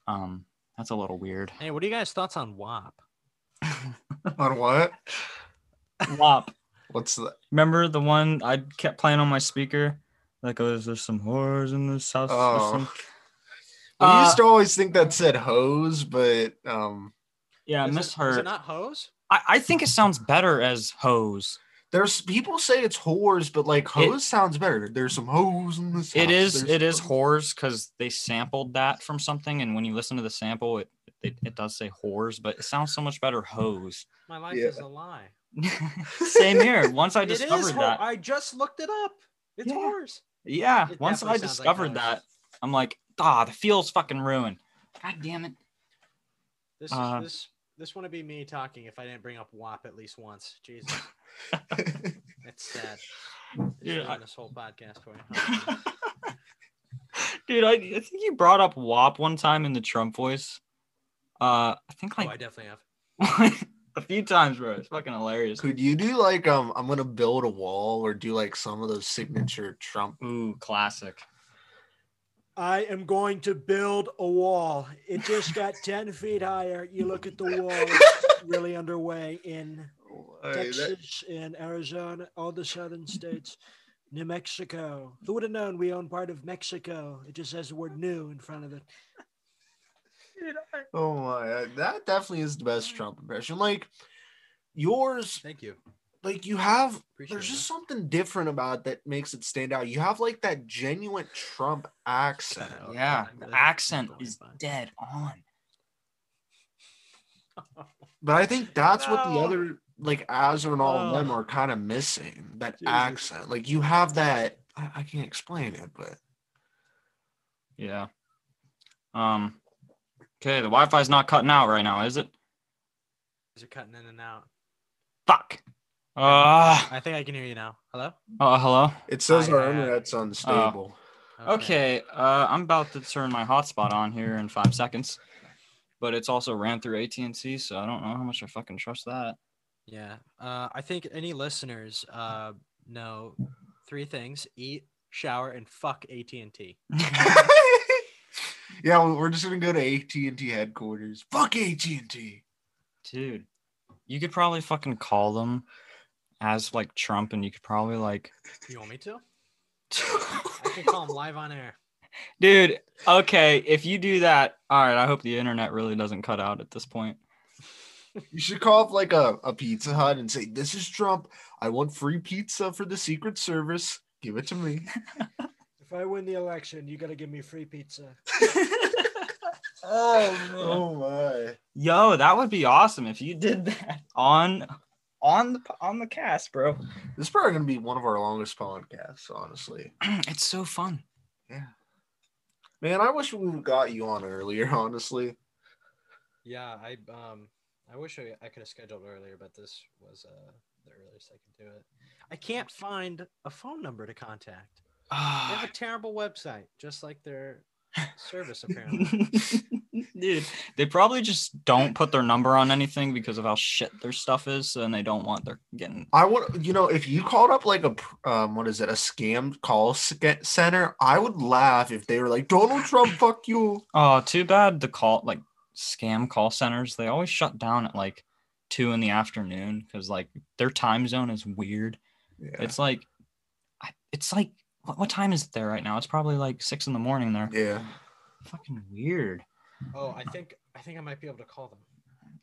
um that's a little weird Hey, what are you guys' thoughts on WAP? On what? wop What's that? remember the one i kept playing on my speaker that goes there's some whores in this house there's Oh. some-" We Uh, used to always think that said hose, but um, yeah i Is it- misheard Is it not hose? I, I think it sounds better as hose there's people say it's whores, but like hose sounds better. There's some hose in this. It house. is There's it is whores because they sampled that from something, and when you listen to the sample, it it, it does say whores, but it sounds so much better hose. My life Yeah. is a lie. Same here. Once I It is discovered ho- that, I just looked it up. It's Yeah. horse. yeah, It once I definitely like discovered that, I'm like, ah, the feel's fucking ruined. God damn it. This Uh, this this wouldn't be me talking if I didn't bring up WAP at least once. Jesus, it's sad. Just Dude, ruined I- this whole podcast for you. Dude, I, I think you brought up WAP one time in the Trump voice. Uh, I think oh, I definitely have. a few times, bro. It's fucking hilarious. Could you do like um? I'm gonna build a wall or do like some of those signature Trump. Ooh, classic. I am going to build a wall. It just got 10 feet higher. You look at the wall, it's really underway in Texas, and Arizona, all the southern states, New Mexico. Who would have known we own part of Mexico? It just has the word new in front of it. Oh my, uh, that definitely is the best Trump impression. Like yours, Thank you. like you have. Appreciate There's it. just something different about that makes it stand out. You have like that genuine Trump accent. Cut. Yeah, the good. accent is fine. dead on. But I think that's what the other like Azerrz and all of them Oh. are kind of missing. That Jesus. accent. Like you have that. I, I can't explain it, but Yeah. Um. Okay, the Wi-Fi's not cutting out right now, is it? Is it? You're cutting in and out. Fuck. Uh, I think I can hear you now. Hello. oh, hello. it says I our have- internet's unstable. Okay, uh, I'm about to turn my hotspot on here in five seconds, but it's also ran through AT&T, so I don't know how much I fucking trust that. Yeah. Uh, I think any listeners uh, know three things: eat, shower, and fuck AT and T. yeah, well, we're just gonna go to AT and T headquarters. Fuck AT and T. Dude, you could probably fucking call them as like Trump, and you could probably like, You want me to? I can call them live on air. dude. Okay, if you do that, all right. I hope the internet really doesn't cut out at this point. You should call up like a, a Pizza Hut and say, "This is Trump. I want free pizza for the Secret Service. Give it to me." If I win the election, you got to give me free pizza. oh oh my! Yo, that would be awesome if you did that on on the on the cast, bro. This is probably gonna be one of our longest podcasts, honestly. it's so fun. Yeah. Man, I wish we got you on earlier, honestly. Yeah, I um I wish I, I could have scheduled earlier, but this was uh the earliest I could do it. I can't find a phone number to contact. They have a terrible website, just like their service apparently. Dude, they probably just don't put their number on anything because of how shit their stuff is, and they don't want their getting. I would, you know, if you called up like a, um, what is it, a scam call center, I would laugh if they were like, Donald Trump, fuck you. Oh, too bad the call like scam call centers. They always shut down at like two in the afternoon because like their time zone is weird. Yeah. It's like, it's like what, what time is it there right now? It's probably like six in the morning there. yeah. Fucking weird. oh, I think I think I might be able to call them.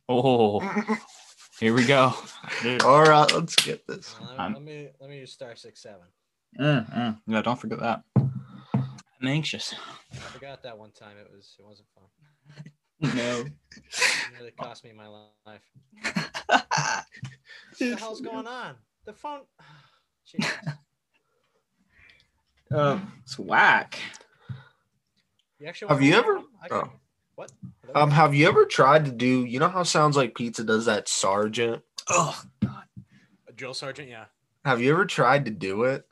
Oh, here we go. Dude. All right, let's get this. Uh, let, I'm- let me let me use star six seven. Mm, mm. Yeah, don't forget that. I'm anxious. I forgot that one time. It was it wasn't fun. No. It nearly cost me my life. What the hell's going on? The phone. Jesus. uh, it's whack. You actually Have you ever- call them? I can- oh. What? Hello? Um, have you ever tried to do, you know how Sounds Like Pizza does that Sergeant? Oh, God. A Drill sergeant. Yeah. Have you ever tried to do it?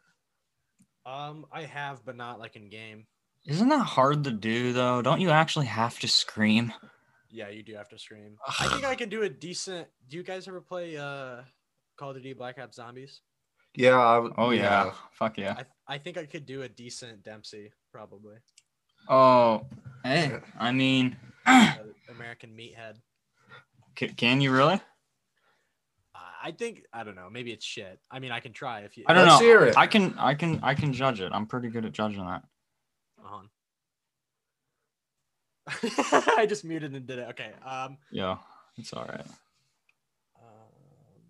Um, I have, but not like in game. Isn't that hard to do though? Don't you actually have to scream? Yeah, you do have to scream. I think I can do a decent. Do you guys ever play uh Call of Duty Black Ops Zombies? Yeah. I, Oh yeah, fuck yeah. I I think I could do a decent Dempsey probably. Oh, hey, I mean, Uh, American Meathead. c- can you really? I think I don't know. Maybe it's shit. I mean, I can try if you. I don't Let's know. hear it. I can, I can, I can judge it. I'm pretty good at judging that. Hold on. I just muted and did it. Okay. Um. Yeah, it's all right. um,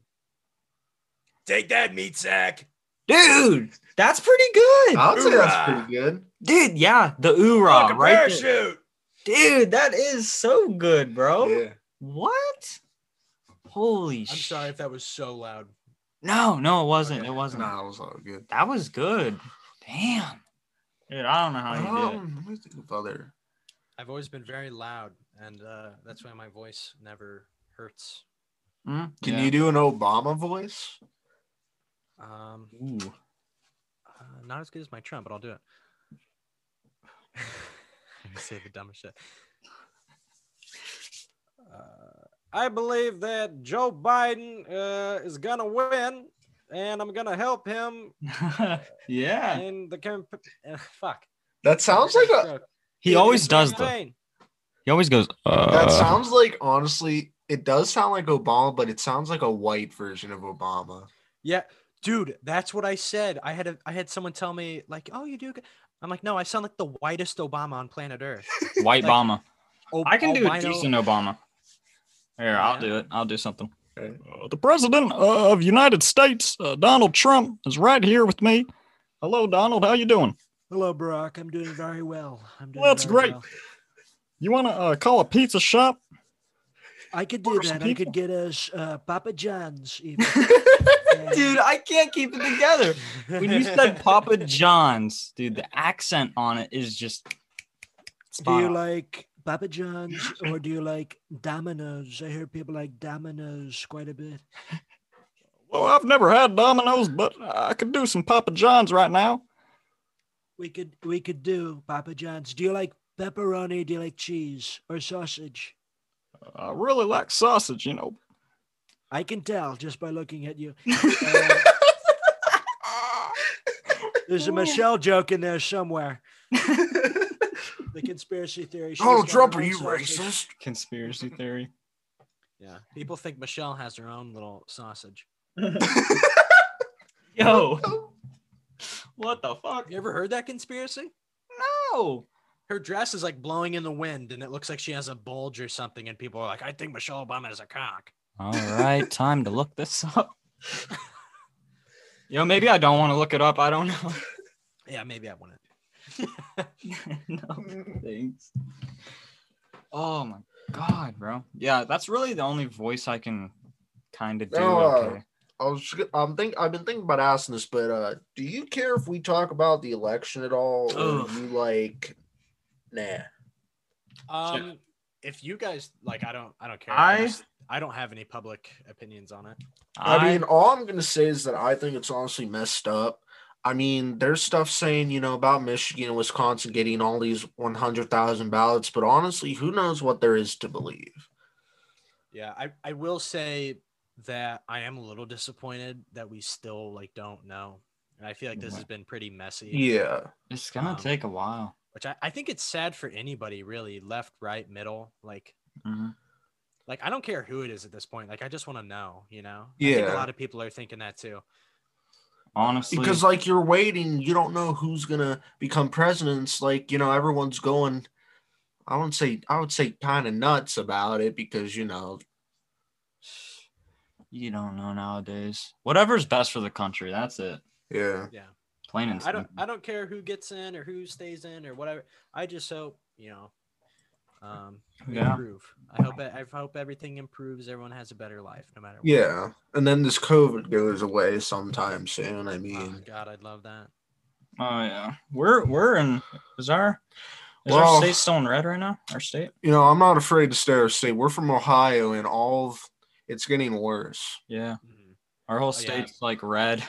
Take that meat sack. Dude, that's pretty good. I would say that's pretty good. Dude, yeah, the oorah, Fucking right? there. parachute. Dude, that is so good, bro. Yeah. What? Holy I'm sh- sorry if that was so loud. No, no, it wasn't. It wasn't. Nah, it was all good. That was good. Damn. Dude, I don't know how you did it. Um, let me think of other. I've always been very loud, and uh, that's why my voice never hurts. Mm, Can yeah. you do an Obama voice? Um, Ooh. uh, not as good as my Trump, but I'll do it. I say the dumbest shit. Uh, I believe that Joe Biden uh, is gonna win, and I'm gonna help him yeah. in the campaign. Uh, fuck. That sounds like a. He always In does the though. He always goes, uh, That sounds like honestly, it does sound like Obama, but it sounds like a white version of Obama. Yeah, dude, that's what I said. I had a, I had someone tell me like, "Oh, you do." good." I'm like, "No, I sound like the whitest Obama on planet Earth." White like- Obama. Oh, I can do a albino- decent Obama. Here, I'll Yeah. do it. I'll do something. Uh, the president of United States, uh, Donald Trump, is right here with me. Hello, Donald. How you doing? Hello, Barack. I'm doing very well. I'm doing Well, that's great. well. You want to uh, call a pizza shop? I could do Order that. I could get us uh, Papa John's. Even. Dude, I can't keep it together. When you said Papa John's, dude, the accent on it is just. do you on. like Papa John's or do you like Domino's? I hear people like Domino's quite a bit. Well, I've never had Domino's, but I could do some Papa John's right now. We could we could do Papa John's. Do you like pepperoni? Do you like cheese or sausage? I really like sausage, you know. I can tell just by looking at you. Uh, there's a Michelle joke in there somewhere. The conspiracy theory. she's Donald Trump, are you sausage. racist? Conspiracy theory. Yeah, people think Michelle has her own little sausage. Yo. What the fuck? You ever heard that conspiracy? No. Her dress is like blowing in the wind, and it looks like she has a bulge or something. And people are like, "I think Michelle Obama has a cock." All right, time to look this up. Yo, maybe I don't want to look it up. I don't know. Yeah, maybe I want it. no, thanks. Oh my God, bro. Yeah, that's really the only voice I can kind of do. No, uh, okay. I was. I'm think I've been thinking about asking this, but uh do you care if we talk about the election at all? Or Ugh. you like nah. Um, if you guys like, I don't, I don't care. I- I, just- I don't have any public opinions on it. I mean, all I'm gonna say is that I think it's honestly messed up. I mean, there's stuff saying, you know, about Michigan and Wisconsin getting all these 100,000 ballots, but honestly, who knows what there is to believe? Yeah, I, I will say that I am a little disappointed that we still like don't know. And I feel like this has been pretty messy. Yeah. it's gonna um, take a while. Which I, I think it's sad for anybody really, left, right, middle. Like Mhm. like I don't care who it is at this point. Like I just want to know, you know? I think Yeah. a lot of people are thinking that too. Honestly, Because like you're waiting, you don't know who's gonna become presidents. Like, you know, everyone's going I wouldn't say I would say kind of nuts about it because you know you don't know nowadays. Whatever's best for the country, that's it. yeah. Yeah. Plain and I don't. I don't care who gets in or who stays in or whatever. I just hope, you know, um Yeah. improve. I hope I hope everything improves. Everyone has a better life no matter what. Yeah. And then this COVID goes away sometime soon. I Oh, mean, God, I'd love that. Oh yeah, we're we're in. Is our is Well- our state still in red right now? Our state? you know, I'm not afraid to stare state. We're from Ohio and all of it's getting worse. Yeah, Mhm. our whole Oh, yeah. state's like red.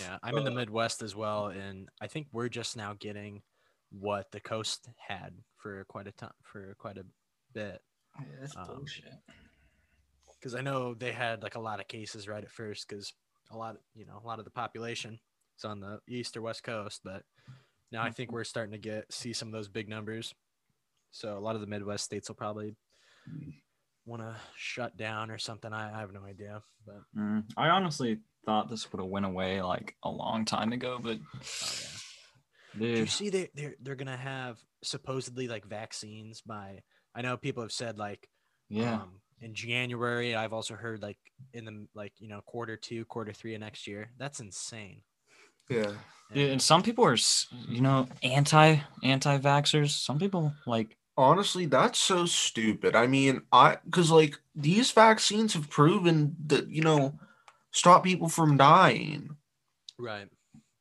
Yeah, I'm in the Midwest as well, and I think we're just now getting what the coast had for quite a time for quite a bit. That's Um, bullshit. Because I know they had like a lot of cases right at first, because a lot, you know, a lot of the population is on the east or west coast, but now I think we're starting to get see some of those big numbers. So a lot of the Midwest states will probably want to shut down or something. I, I have no idea, but Mm, I honestly thought this would have went away like a long time ago, but oh yeah. Do you see they they're they're gonna have supposedly like vaccines by I know people have said like yeah, um, in January. I've also heard like in the like you know quarter two, quarter three of next year. That's insane. Yeah. Dude, and some people are, you know, anti anti vaxxers. Some people like, Honestly, that's so stupid. I mean, I because like these vaccines have proven that you know stop people from dying. Right.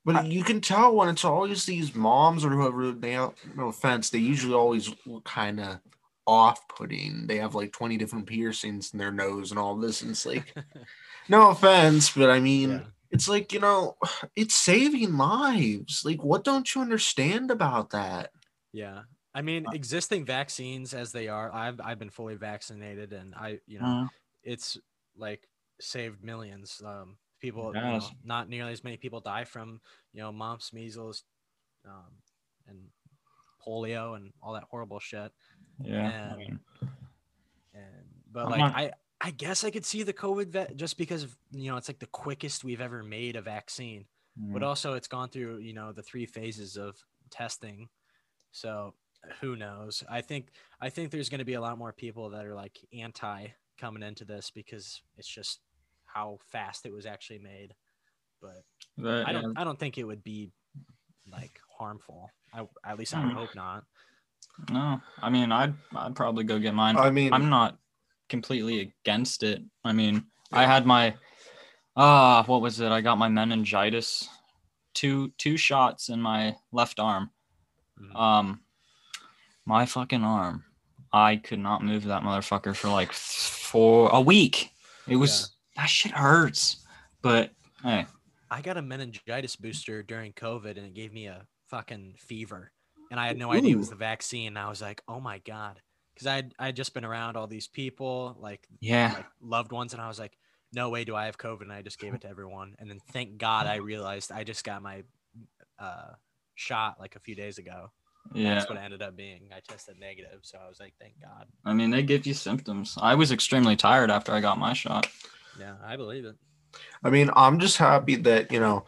But you can tell when it's always these moms or whoever they no offense, they usually always look kind of off putting. They have like 20 different piercings in their nose and all this. And it's like, no offense, but I mean, Yeah. it's like, you know, it's saving lives. Like, what don't you understand about that? Yeah. I mean, existing vaccines as they are, I've I've been fully vaccinated, and I you know uh, it's like saved millions. Um, people, you know, not nearly as many people die from you know mumps, measles, um, and polio and all that horrible shit. yeah, I And- mean, And but I'm like not- I I guess I could see the COVID vet just because of, you know it's like the quickest we've ever made a vaccine, but mm, also it's gone through you know the three phases of testing, so who knows? I think I think there's going to be a lot more people that are like anti coming into this because it's just how fast it was actually made. But but, I don't I don't think it would be like harmful. I at least I would Hmm. hope not. no, I mean, I'd I'd probably go get mine. I mean, I'm not completely against it. I mean, I had my ah, what was it? I got my meningitis, two two shots in my left arm. Mhm. Um, my fucking arm, I could not move that motherfucker for like for a week. It was that shit hurts, but hey, I got a meningitis booster during COVID and it gave me a fucking fever. And I had no idea it was the vaccine. I was like, oh my God. Because I had I just been around all these people, like yeah, like loved ones, and I was like, no way do I have COVID. And I just gave it to everyone. And then thank God I realized I just got my uh, shot like a few days ago. yeah. That's what it ended up being. I tested negative. So I was like, thank God. I mean, they give you symptoms. I was extremely tired after I got my shot. Yeah, I believe it. I mean, I'm just happy that, you know,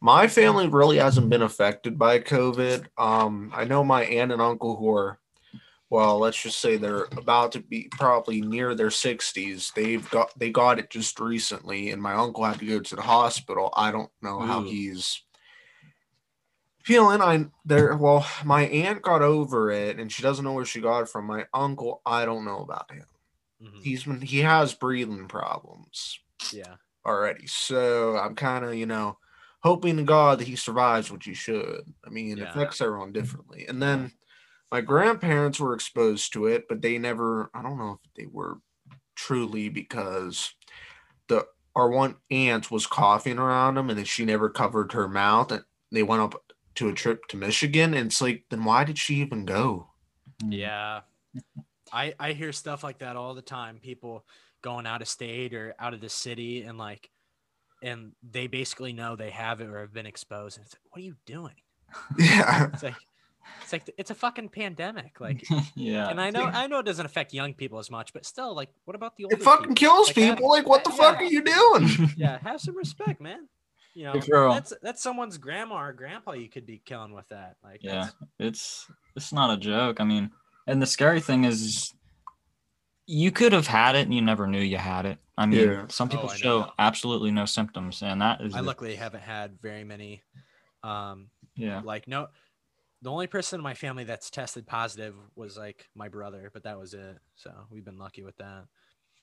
my family really hasn't been affected by COVID. Um, I know my aunt and uncle who are, well, let's just say they're about to be probably near their 60s. They've got they got it just recently, and my uncle had to go to the hospital. I don't know how he's feeling I there. Well, my aunt got over it, and she doesn't know where she got it from. My uncle, I don't know about him. Mhm. He's been he has breathing problems Yeah. already, so I'm kind of you know hoping to God that he survives, which he should. I mean, it Yeah. affects everyone differently. And then my grandparents were exposed to it, but they never. I don't know if they were truly because the our one aunt was coughing around them, and then she never covered her mouth, and they went up to a trip to Michigan, and it's like, then why did she even go? Yeah. I I hear stuff like that all the time. People going out of state or out of the city and like and they basically know they have it or have been exposed. And it's like, what are you doing? Yeah, It's like it's like it's a fucking pandemic. Like yeah. and I know I know it doesn't affect young people as much, but still like what about the older it fucking people? kills Like, have- people. Like, what the fuck are you doing? Yeah, have some respect, man. You know, If that's that's someone's grandma or grandpa you could be killing with that. Like Yeah. that's- it's it's not a joke. I mean, and the scary thing is you could have had it and you never knew you had it. I mean, Yeah. some Oh, people I show know. absolutely no symptoms, and that is I the- luckily haven't had very many um yeah. like no the only person in my family that's tested positive was like my brother but that was it so we've been lucky with that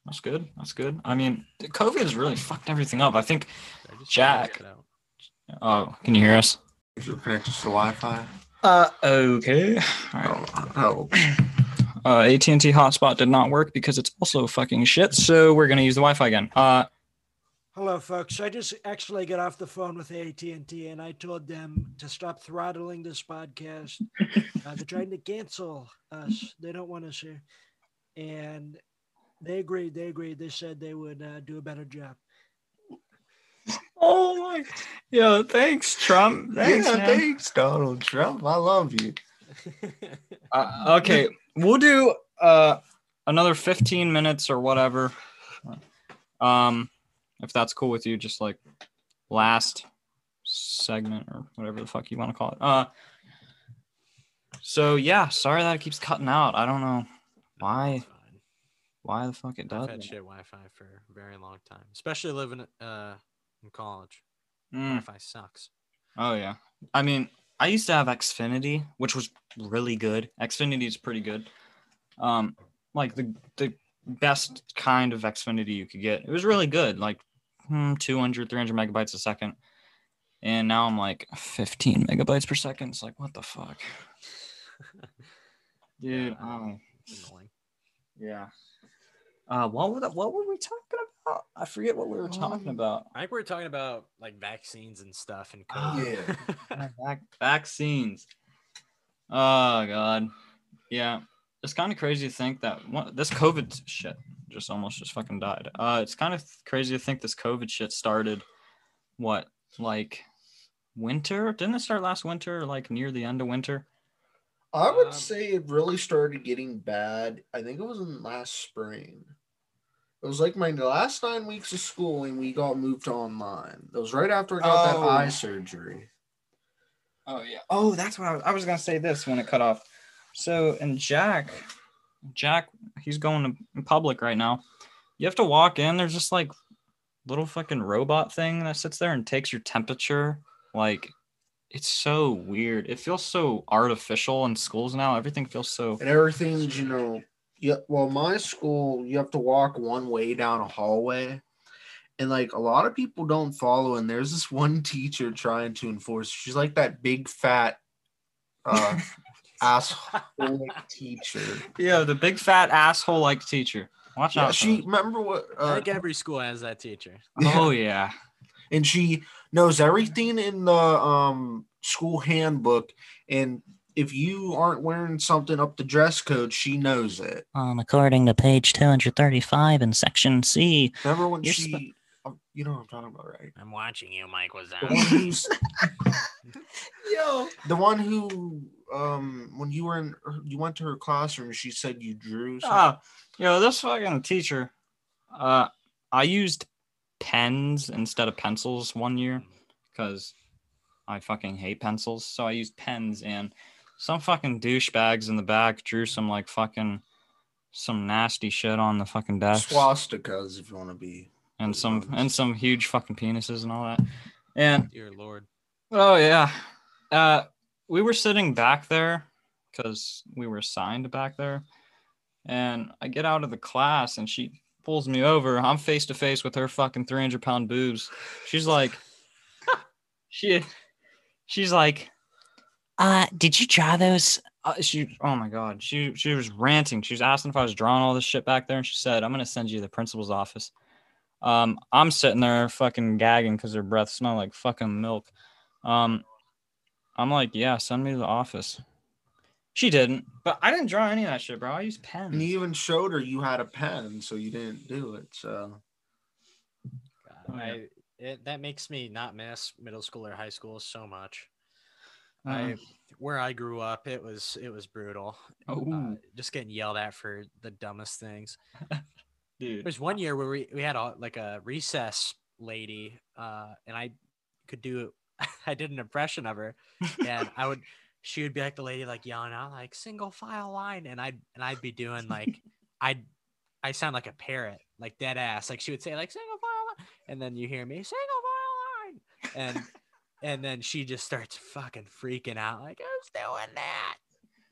That's good. That's good. I mean, COVID has really fucked everything up. I think. I Jack. checked it out. Oh, can you hear us? Is it connected to Wi-Fi? Uh, okay. All right. Oh, oh. Uh, AT&T hotspot did not work because it's also fucking shit. So we're gonna use the Wi-Fi again. Uh, Hello, folks. I just actually got off the phone with AT&T, and I told them to stop throttling this podcast. uh, they're trying to cancel us. They don't want us here, and they agreed. They agreed. They said they would uh, do a better job. Oh my, yo, thanks, Trump. Thanks, yeah, man. thanks, Donald Trump. I love you. Uh, okay, we'll do uh another 15 minutes or whatever. Um, if that's cool with you, just like last segment or whatever the fuck you want to call it. Uh, so yeah, sorry that it keeps cutting out. I don't know why why the fuck it does I've does. had shit wi-fi for a very long time especially living uh in college Mm. wi-fi sucks Oh yeah. I mean, I used to have Xfinity, which was really good. Xfinity is pretty good. Um, like the the best kind of Xfinity you could get. It was really good, like hmm, 200, 300 megabytes a second. And now I'm like 15 megabytes per second. It's like, what the fuck, dude? Yeah, um, annoying yeah. Uh, what were the, what were we talking about? I forget what we were talking Um, about. i think we are talking about like vaccines and stuff and Oh, COVID. Yeah, vac- vaccines. Oh god, yeah. It's kind of crazy to think that one, this COVID shit just almost just fucking died. Uh, it's kind of crazy to think this COVID shit started, what, like winter? Didn't it start last winter, like near the end of winter? I would Um, say it really started getting bad. I think it was in last spring. It was like my last nine weeks of school, and we got moved to online. It was right after I got Oh. that eye surgery. Oh yeah. Oh, that's what I was, I was gonna say. This when it cut off. So and Jack, Jack, he's going to in public right now. You have to walk in. There's just like little fucking robot thing that sits there and takes your temperature. Like it's so weird. It feels so artificial in schools now. Everything feels so. and everything's you know yeah well my school you have to walk one way down a hallway and like a lot of people don't follow and there's this one teacher trying to enforce she's like that big fat uh asshole teacher Yeah, the big fat asshole like teacher. Watch yeah out. she She. remember what i uh, think every school has that teacher Oh yeah. and she knows everything in the um school handbook and if you aren't wearing something up the dress code she knows it Um, according to page 235 in section C, remember when You're she sp- um, you know what i'm talking about right i'm watching you mike was the Yo. the one who um when you were in you went to her classroom she said you drew something. Ah, yo, this fucking teacher. Uh, I used pens instead of pencils one year because I fucking hate pencils. So I used pens, and some fucking douchebags in the back drew some like fucking some nasty shit on the fucking desk, swastikas if you want to be and some and some huge fucking penises and all that. And dear lord. Oh yeah, uh, we were sitting back there because we were assigned back there, and I get out of the class and she pulls me over. I'm face to face with her fucking 300 pound boobs. She's like, she, she's like, Uh, did you draw those? uh, she, oh my god, she she was ranting. She was asking if I was drawing all this shit back there, and she said, "I'm gonna send you to the principal's office." Um, I'm sitting there fucking gagging because her breath smelled like fucking milk. Um, I'm like, yeah, send me to the office. She didn't, but I didn't draw any of that shit, bro. I used pens. And you even showed her you had a pen, so you didn't do it. So God. I, it, that makes me not miss middle school or high school so much. Uh, I where I grew up, it was it was brutal. Uh, oh, just getting yelled at for the dumbest things. dude. There's one year where we, we had a like a recess lady, uh, and I could do I did an impression of her, and I would she would be like the lady like yelling out like single file line, and I'd and I'd be doing like I'd I sound like a parrot, like dead ass. Like she would say like single file line, and then you hear me single file line, and and then she just starts fucking freaking out like who's doing that?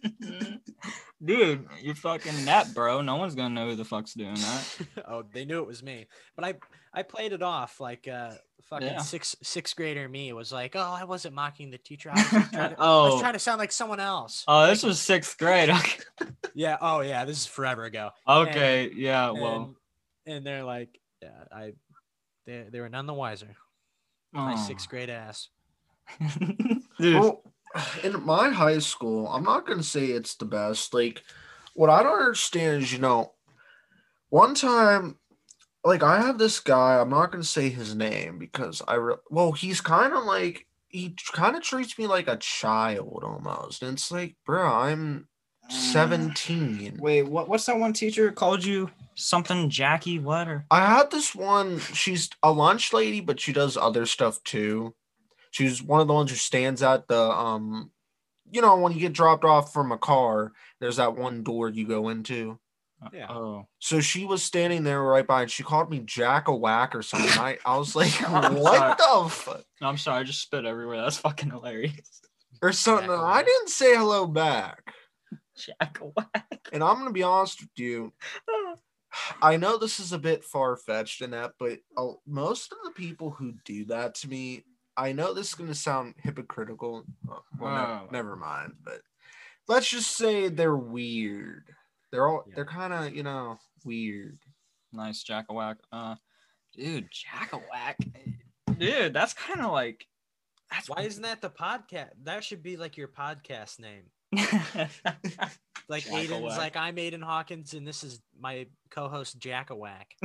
Dude, you're fucking Nep, bro. No one's gonna know who the fuck's doing that. oh, they knew it was me. But I I played it off like uh fucking Yeah. six sixth grader me was like, oh, I wasn't mocking the teacher. I was, just trying to, I was Oh. trying to sound like someone else. Oh, this was sixth grade. yeah. Oh yeah. This is forever ago. okay, yeah. Well, and they're like, yeah, I they they were none the wiser. My oh. sixth grade ass. Dude, Well, in my high school, I'm not gonna say it's the best. Like, what I don't understand is, you know, one time, like I have this guy. I'm not gonna say his name because I, re- well, he's kind of like he kind of treats me like a child almost, and it's like, bro, I'm 17. Wait, what? What's that one teacher called you? Something Jackie? What or? I had this one. She's a lunch lady, but she does other stuff too. She's one of the ones who stands at the um, you know, when you get dropped off from a car, there's that one door you go into. Yeah. Oh, So she was standing there right by, and she called me Jack a Whack or something. I, I was like, I'm what the fuck? no, I'm sorry. I just spit everywhere. That's fucking hilarious. Or something. Jack a I Whack. didn't say hello back. Jack a whack. And I'm gonna be honest with you. I know this is a bit far fetched in that, but uh, most of the people who do that to me, I know this is going to sound hypocritical. Well, ne- Oh. never mind. But let's just say they're weird. They're all Yeah. they're kind of you know weird. Nice Jack whack. Uh, dude, Jack whack. Dude, that's kind of like. That's Why isn't that the podcast? That should be like your podcast name. Like Jack-a-whack. Aiden's like I'm Aiden Hawkins and this is my co-host Jackawhack.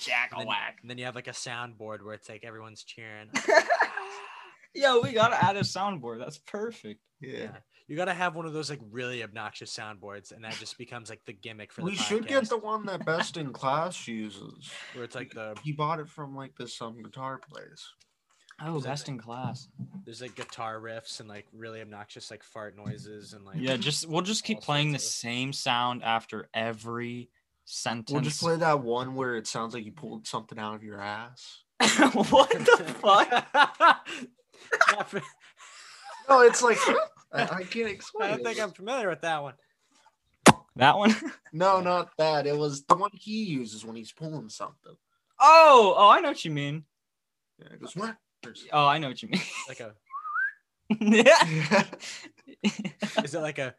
Jack And then, whack. and then you have like a soundboard where it's like everyone's cheering. Yo, we gotta add a soundboard. That's perfect. Yeah. Yeah. You gotta have one of those like really obnoxious soundboards, and that just becomes like the gimmick for the We should get the one that Best in Class uses. where it's like the He bought it from like this some guitar place. Oh, Is that best in class. there's like guitar riffs and like really obnoxious like fart noises and like Yeah, just we'll just keep playing the same sound after every sentence. We'll just play that one where it sounds like you pulled something out of your ass. what the fuck? No, it's like I, I can't explain. I don't think. I'm familiar with that one. That one? No, not that. It was the one he uses when he's pulling something. Oh, oh, I know what you mean. Yeah, it goes what? There's- Oh, I know what you mean. Like a yeah. is it like a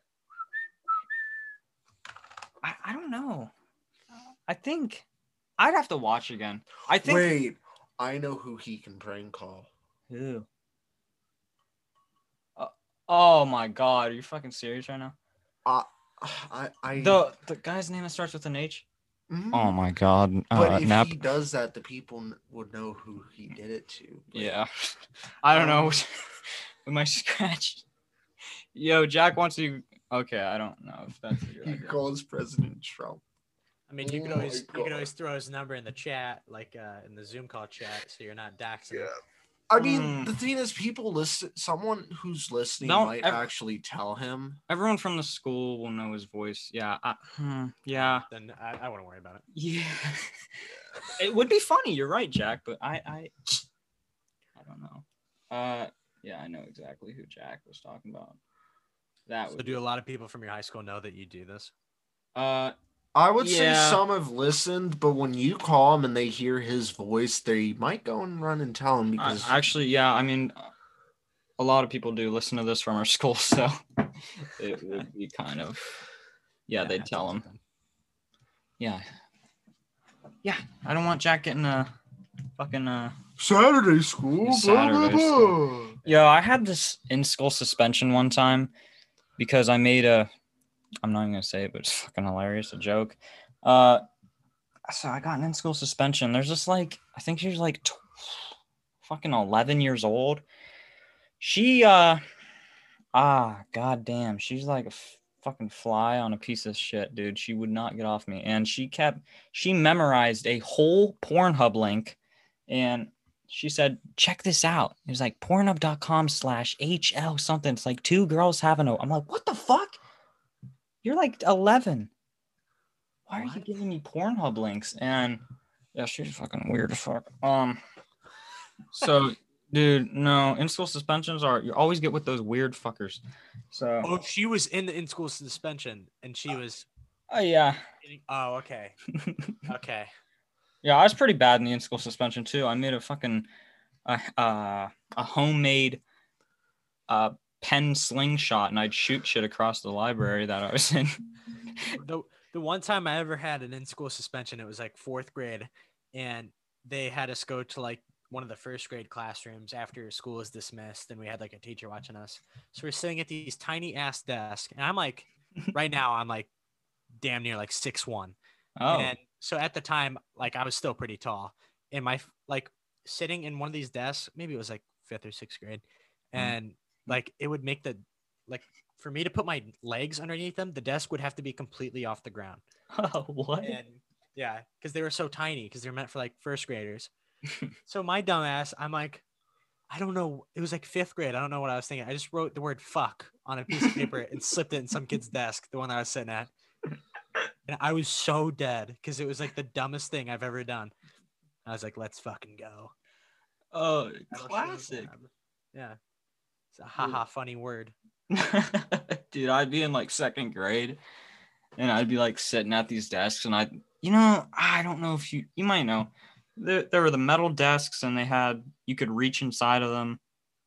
I, I don't know. I think I'd have to watch again. I think. Wait, I know who he can prank call. Who? Uh, oh my god, are you fucking serious right now? I, I. The the guy's name that starts with an H. Mhm. Oh my god. but Uh, if nap. he does that, the people n- would know who he did it to. But Yeah. I don't know. Um, we might scratch. Yo, Jack wants you. Okay, I don't know if that's a good He idea. calls President Trump. I mean you could Oh my always you can always throw his number in the chat, like uh in the Zoom call chat, so you're not doxing. him. Yeah. I mean, Mm. the thing is, people listen. Someone who's listening No, might ev- actually tell him. Everyone from the school will know his voice. Yeah. I, hmm, yeah. Then I, I wouldn't worry about it. Yeah. it would be funny. You're right, Jack. But I, I, I don't know. Uh, Yeah, I know exactly who Jack was talking about. That So would do a lot of people from your high school know that you do this? uh I would Yeah. say some have listened, but when you call them and they hear his voice, they might go and run and tell him I- because actually yeah, I mean a lot of people do listen to this from our school, so it would be kind of yeah, they'd tell him. something. Yeah. Yeah, I don't want Jack getting a fucking uh Saturday school. blah, Saturday blah, school. blah. Yo, I had this in school suspension one time because I made a I'm not even gonna say it, but it's fucking hilarious, a joke. Uh so I got an in school suspension. There's just like I think she's like fucking 11 years old. She uh ah god damn, she's like a f- fucking fly on a piece of shit, dude. She would not get off me. And she kept she memorized a whole Pornhub link and she said, check this out. It was like pornhub.com slash HL something. It's like two girls having a. I'm like, what the fuck? You're like 11. Why are you giving me Pornhub links? And yeah, she's fucking weird as fuck. Um, so dude, no, in school suspensions are you always get with those weird fuckers. So Oh, she was in the in school suspension and she was. oh yeah, Oh, okay. Okay. yeah, I was pretty bad in the in school suspension too. I made a fucking uh, uh, a homemade uh pen slingshot and I'd shoot shit across the library that I was in. the the one time I ever had an in school suspension, it was like fourth grade, and they had us go to like one of the first grade classrooms after school was dismissed, and we had like a teacher watching us. So we're sitting at these tiny ass desks, and I'm like, right now I'm like, damn near like six one, Oh, and so at the time, like I was still pretty tall, and my like sitting in one of these desks, maybe it was like fifth or sixth grade, hmm. and like it would make the like for me to put my legs underneath them, the desk would have to be completely off the ground. Oh, what? And yeah, because they were so tiny, because they're meant for like first graders. so my dumbass, I'm like, I don't know. It was like fifth grade. I don't know what I was thinking. I just wrote the word fuck on a piece of paper and slipped it in some kid's desk, the one that I was sitting at. And I was so dead because it was like the dumbest thing I've ever done. I was like, let's fucking go. Oh, That'll show you classic. Yeah. It's a haha funny word. Dude, I'd be in like second grade and I'd be like sitting at these desks and I you know, I don't know if you you might know. There, there were the metal desks and they had you could reach inside of them.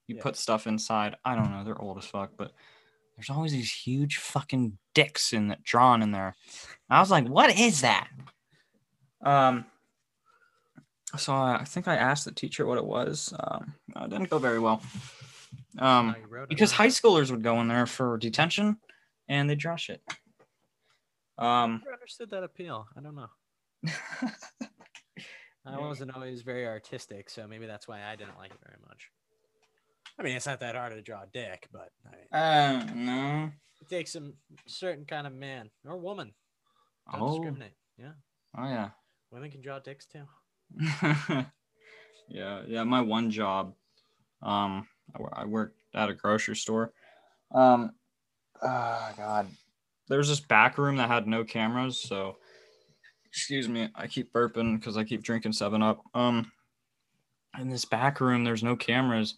You Yeah. put stuff inside. I don't know, they're old as fuck, but there's always these huge fucking dicks in that drawn in there. I was like, what is that? Um so I I think I asked the teacher what it was. Um, it didn't go very well. Um, Oh, you wrote it because high schoolers would go in there for detention and they draw shit. Um, never understood that appeal. I don't know. I wasn't always very artistic, so maybe that's why I didn't like it very much. I mean, it's not that hard to draw a dick, but I mean, uh, no. it takes a certain kind of man or woman. Don't Oh, discriminate. Yeah, oh yeah. women can draw dicks too. yeah, yeah. My one job, um, I, worked at a grocery store. Um, ah, God, there was this back room that had no cameras. So, excuse me, I keep burping because I keep drinking Seven Up. Um, in this back room, there's no cameras,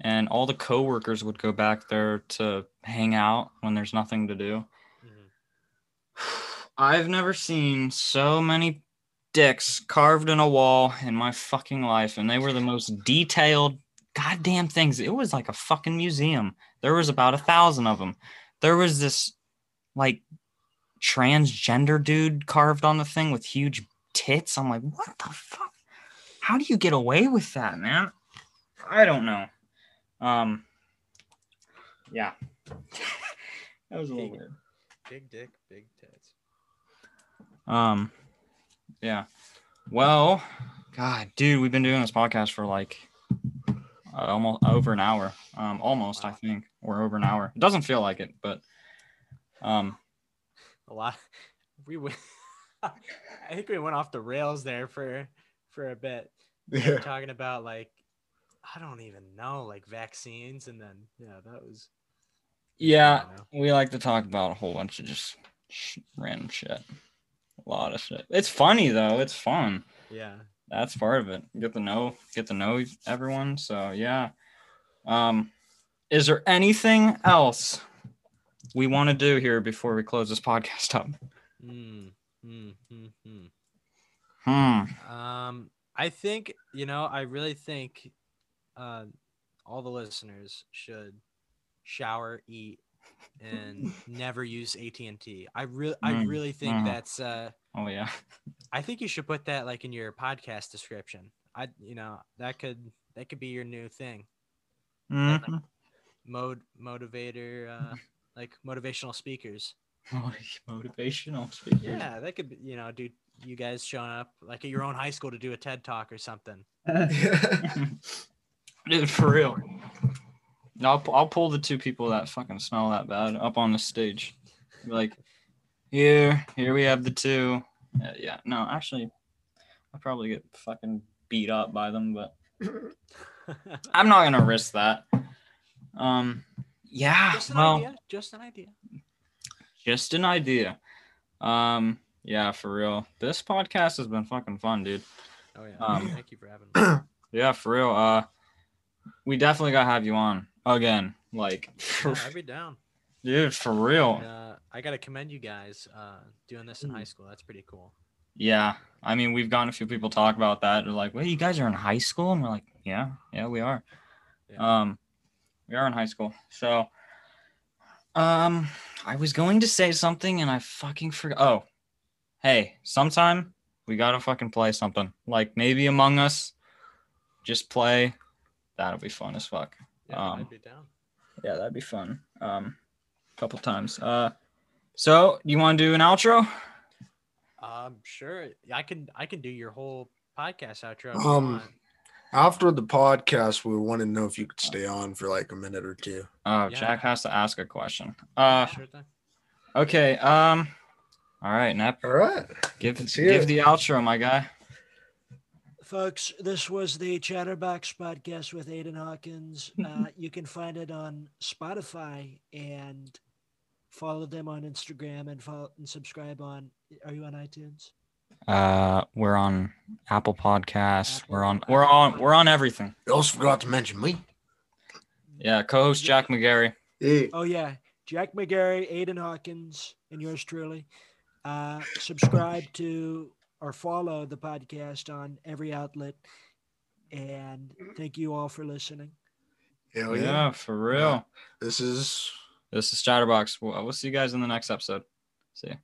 and all the coworkers would go back there to hang out when there's nothing to do. Mhm. I've never seen so many dicks carved in a wall in my fucking life, and they were the most detailed goddamn things. It was like a fucking museum. There was about a thousand of them. There was this like transgender dude carved on the thing with huge tits. I'm like, what the fuck? How do you get away with that, man? I don't know. Um, yeah, that was a little weird. Big dick, big tits. Um, yeah. Well, God, dude, we've been doing this podcast for like uh, almost over an hour. Um, almost, I think, or over an hour. It doesn't feel like it, but um, A lot. We went. I think we went off the rails there for for a bit. We were talking about like I don't even know, like vaccines, and then yeah, that was yeah, we like to talk about a whole bunch of just sh- random shit. A lot of shit. It's funny though. It's fun. yeah. That's part of it. Get to know, get to know everyone. So yeah. Um, is there anything else we want to do here before we close this podcast up? Mm, mm, mm, mm. Hmm. Um, I think you know. I really think uh, all the listeners should shower, eat, and never use AT and T. I really, I Mm, really think mhm. that's. Uh, Oh yeah. I think you should put that like in your podcast description. I, you know, that could that could be your new thing. Mhm. Mode motivator, uh, like motivational speakers. Motivational speaker. Yeah, that could be. You know, do you guys showing up like at your own high school to do a TED talk or something? Dude, for real. I'll, I'll pull the two people that fucking smell that bad up on the stage. Like, here, here we have the two. Uh, yeah, no, actually, I'll probably get fucking beat up by them, but I'm not gonna risk that. Um, yeah, just an well, idea. Just an idea. just an idea. Um, yeah, for real. This podcast has been fucking fun, dude. Oh yeah. Um, Thank you for having me. Yeah, for real. Uh, we definitely gotta have you on again. Like, Yeah, I'd be down. dude, for real. And, uh, I gotta commend you guys uh, doing this in high school. That's pretty cool. Yeah, I mean, we've gotten a few people talk about that. They're like, "Wait, you guys are in high school?" And we're like, "Yeah, yeah, we are. Yeah. Um, we are in high school." So, um, I was going to say something and I fucking forgot. Oh, hey, sometime we gotta fucking play something like maybe Among Us. Just play. That'll be fun as fuck. Yeah, um, I'd be down. Yeah, that'd be fun. Um, a couple times. Uh, so you want to do an outro? Um, sure. I can I can do your whole podcast outro. Um, want. After the podcast, we want to know if you could stay on for like a minute or two. Oh, Yeah. Jack has to ask a question. Uh, sure thing. okay. Um, all right, Nep, All right. give Let's hear give it. the outro, my guy. Folks, this was the Chatterbox podcast with Aiden Hawkins. Uh, you can find it on Spotify and follow them on Instagram and follow and subscribe on. Are you on iTunes? Uh, we're on Apple Podcasts. Apple- We're on we're on we're on everything. You also forgot to mention me. Yeah, co-host Jack McGarry. Hey. Oh yeah, Jack McGarry, Aiden Hawkins, and yours truly. Uh, subscribe to or follow the podcast on every outlet. And thank you all for listening. Hell yeah. yeah. for real. This is This is Chatterbox. We'll, we'll see you guys in the next episode. See ya.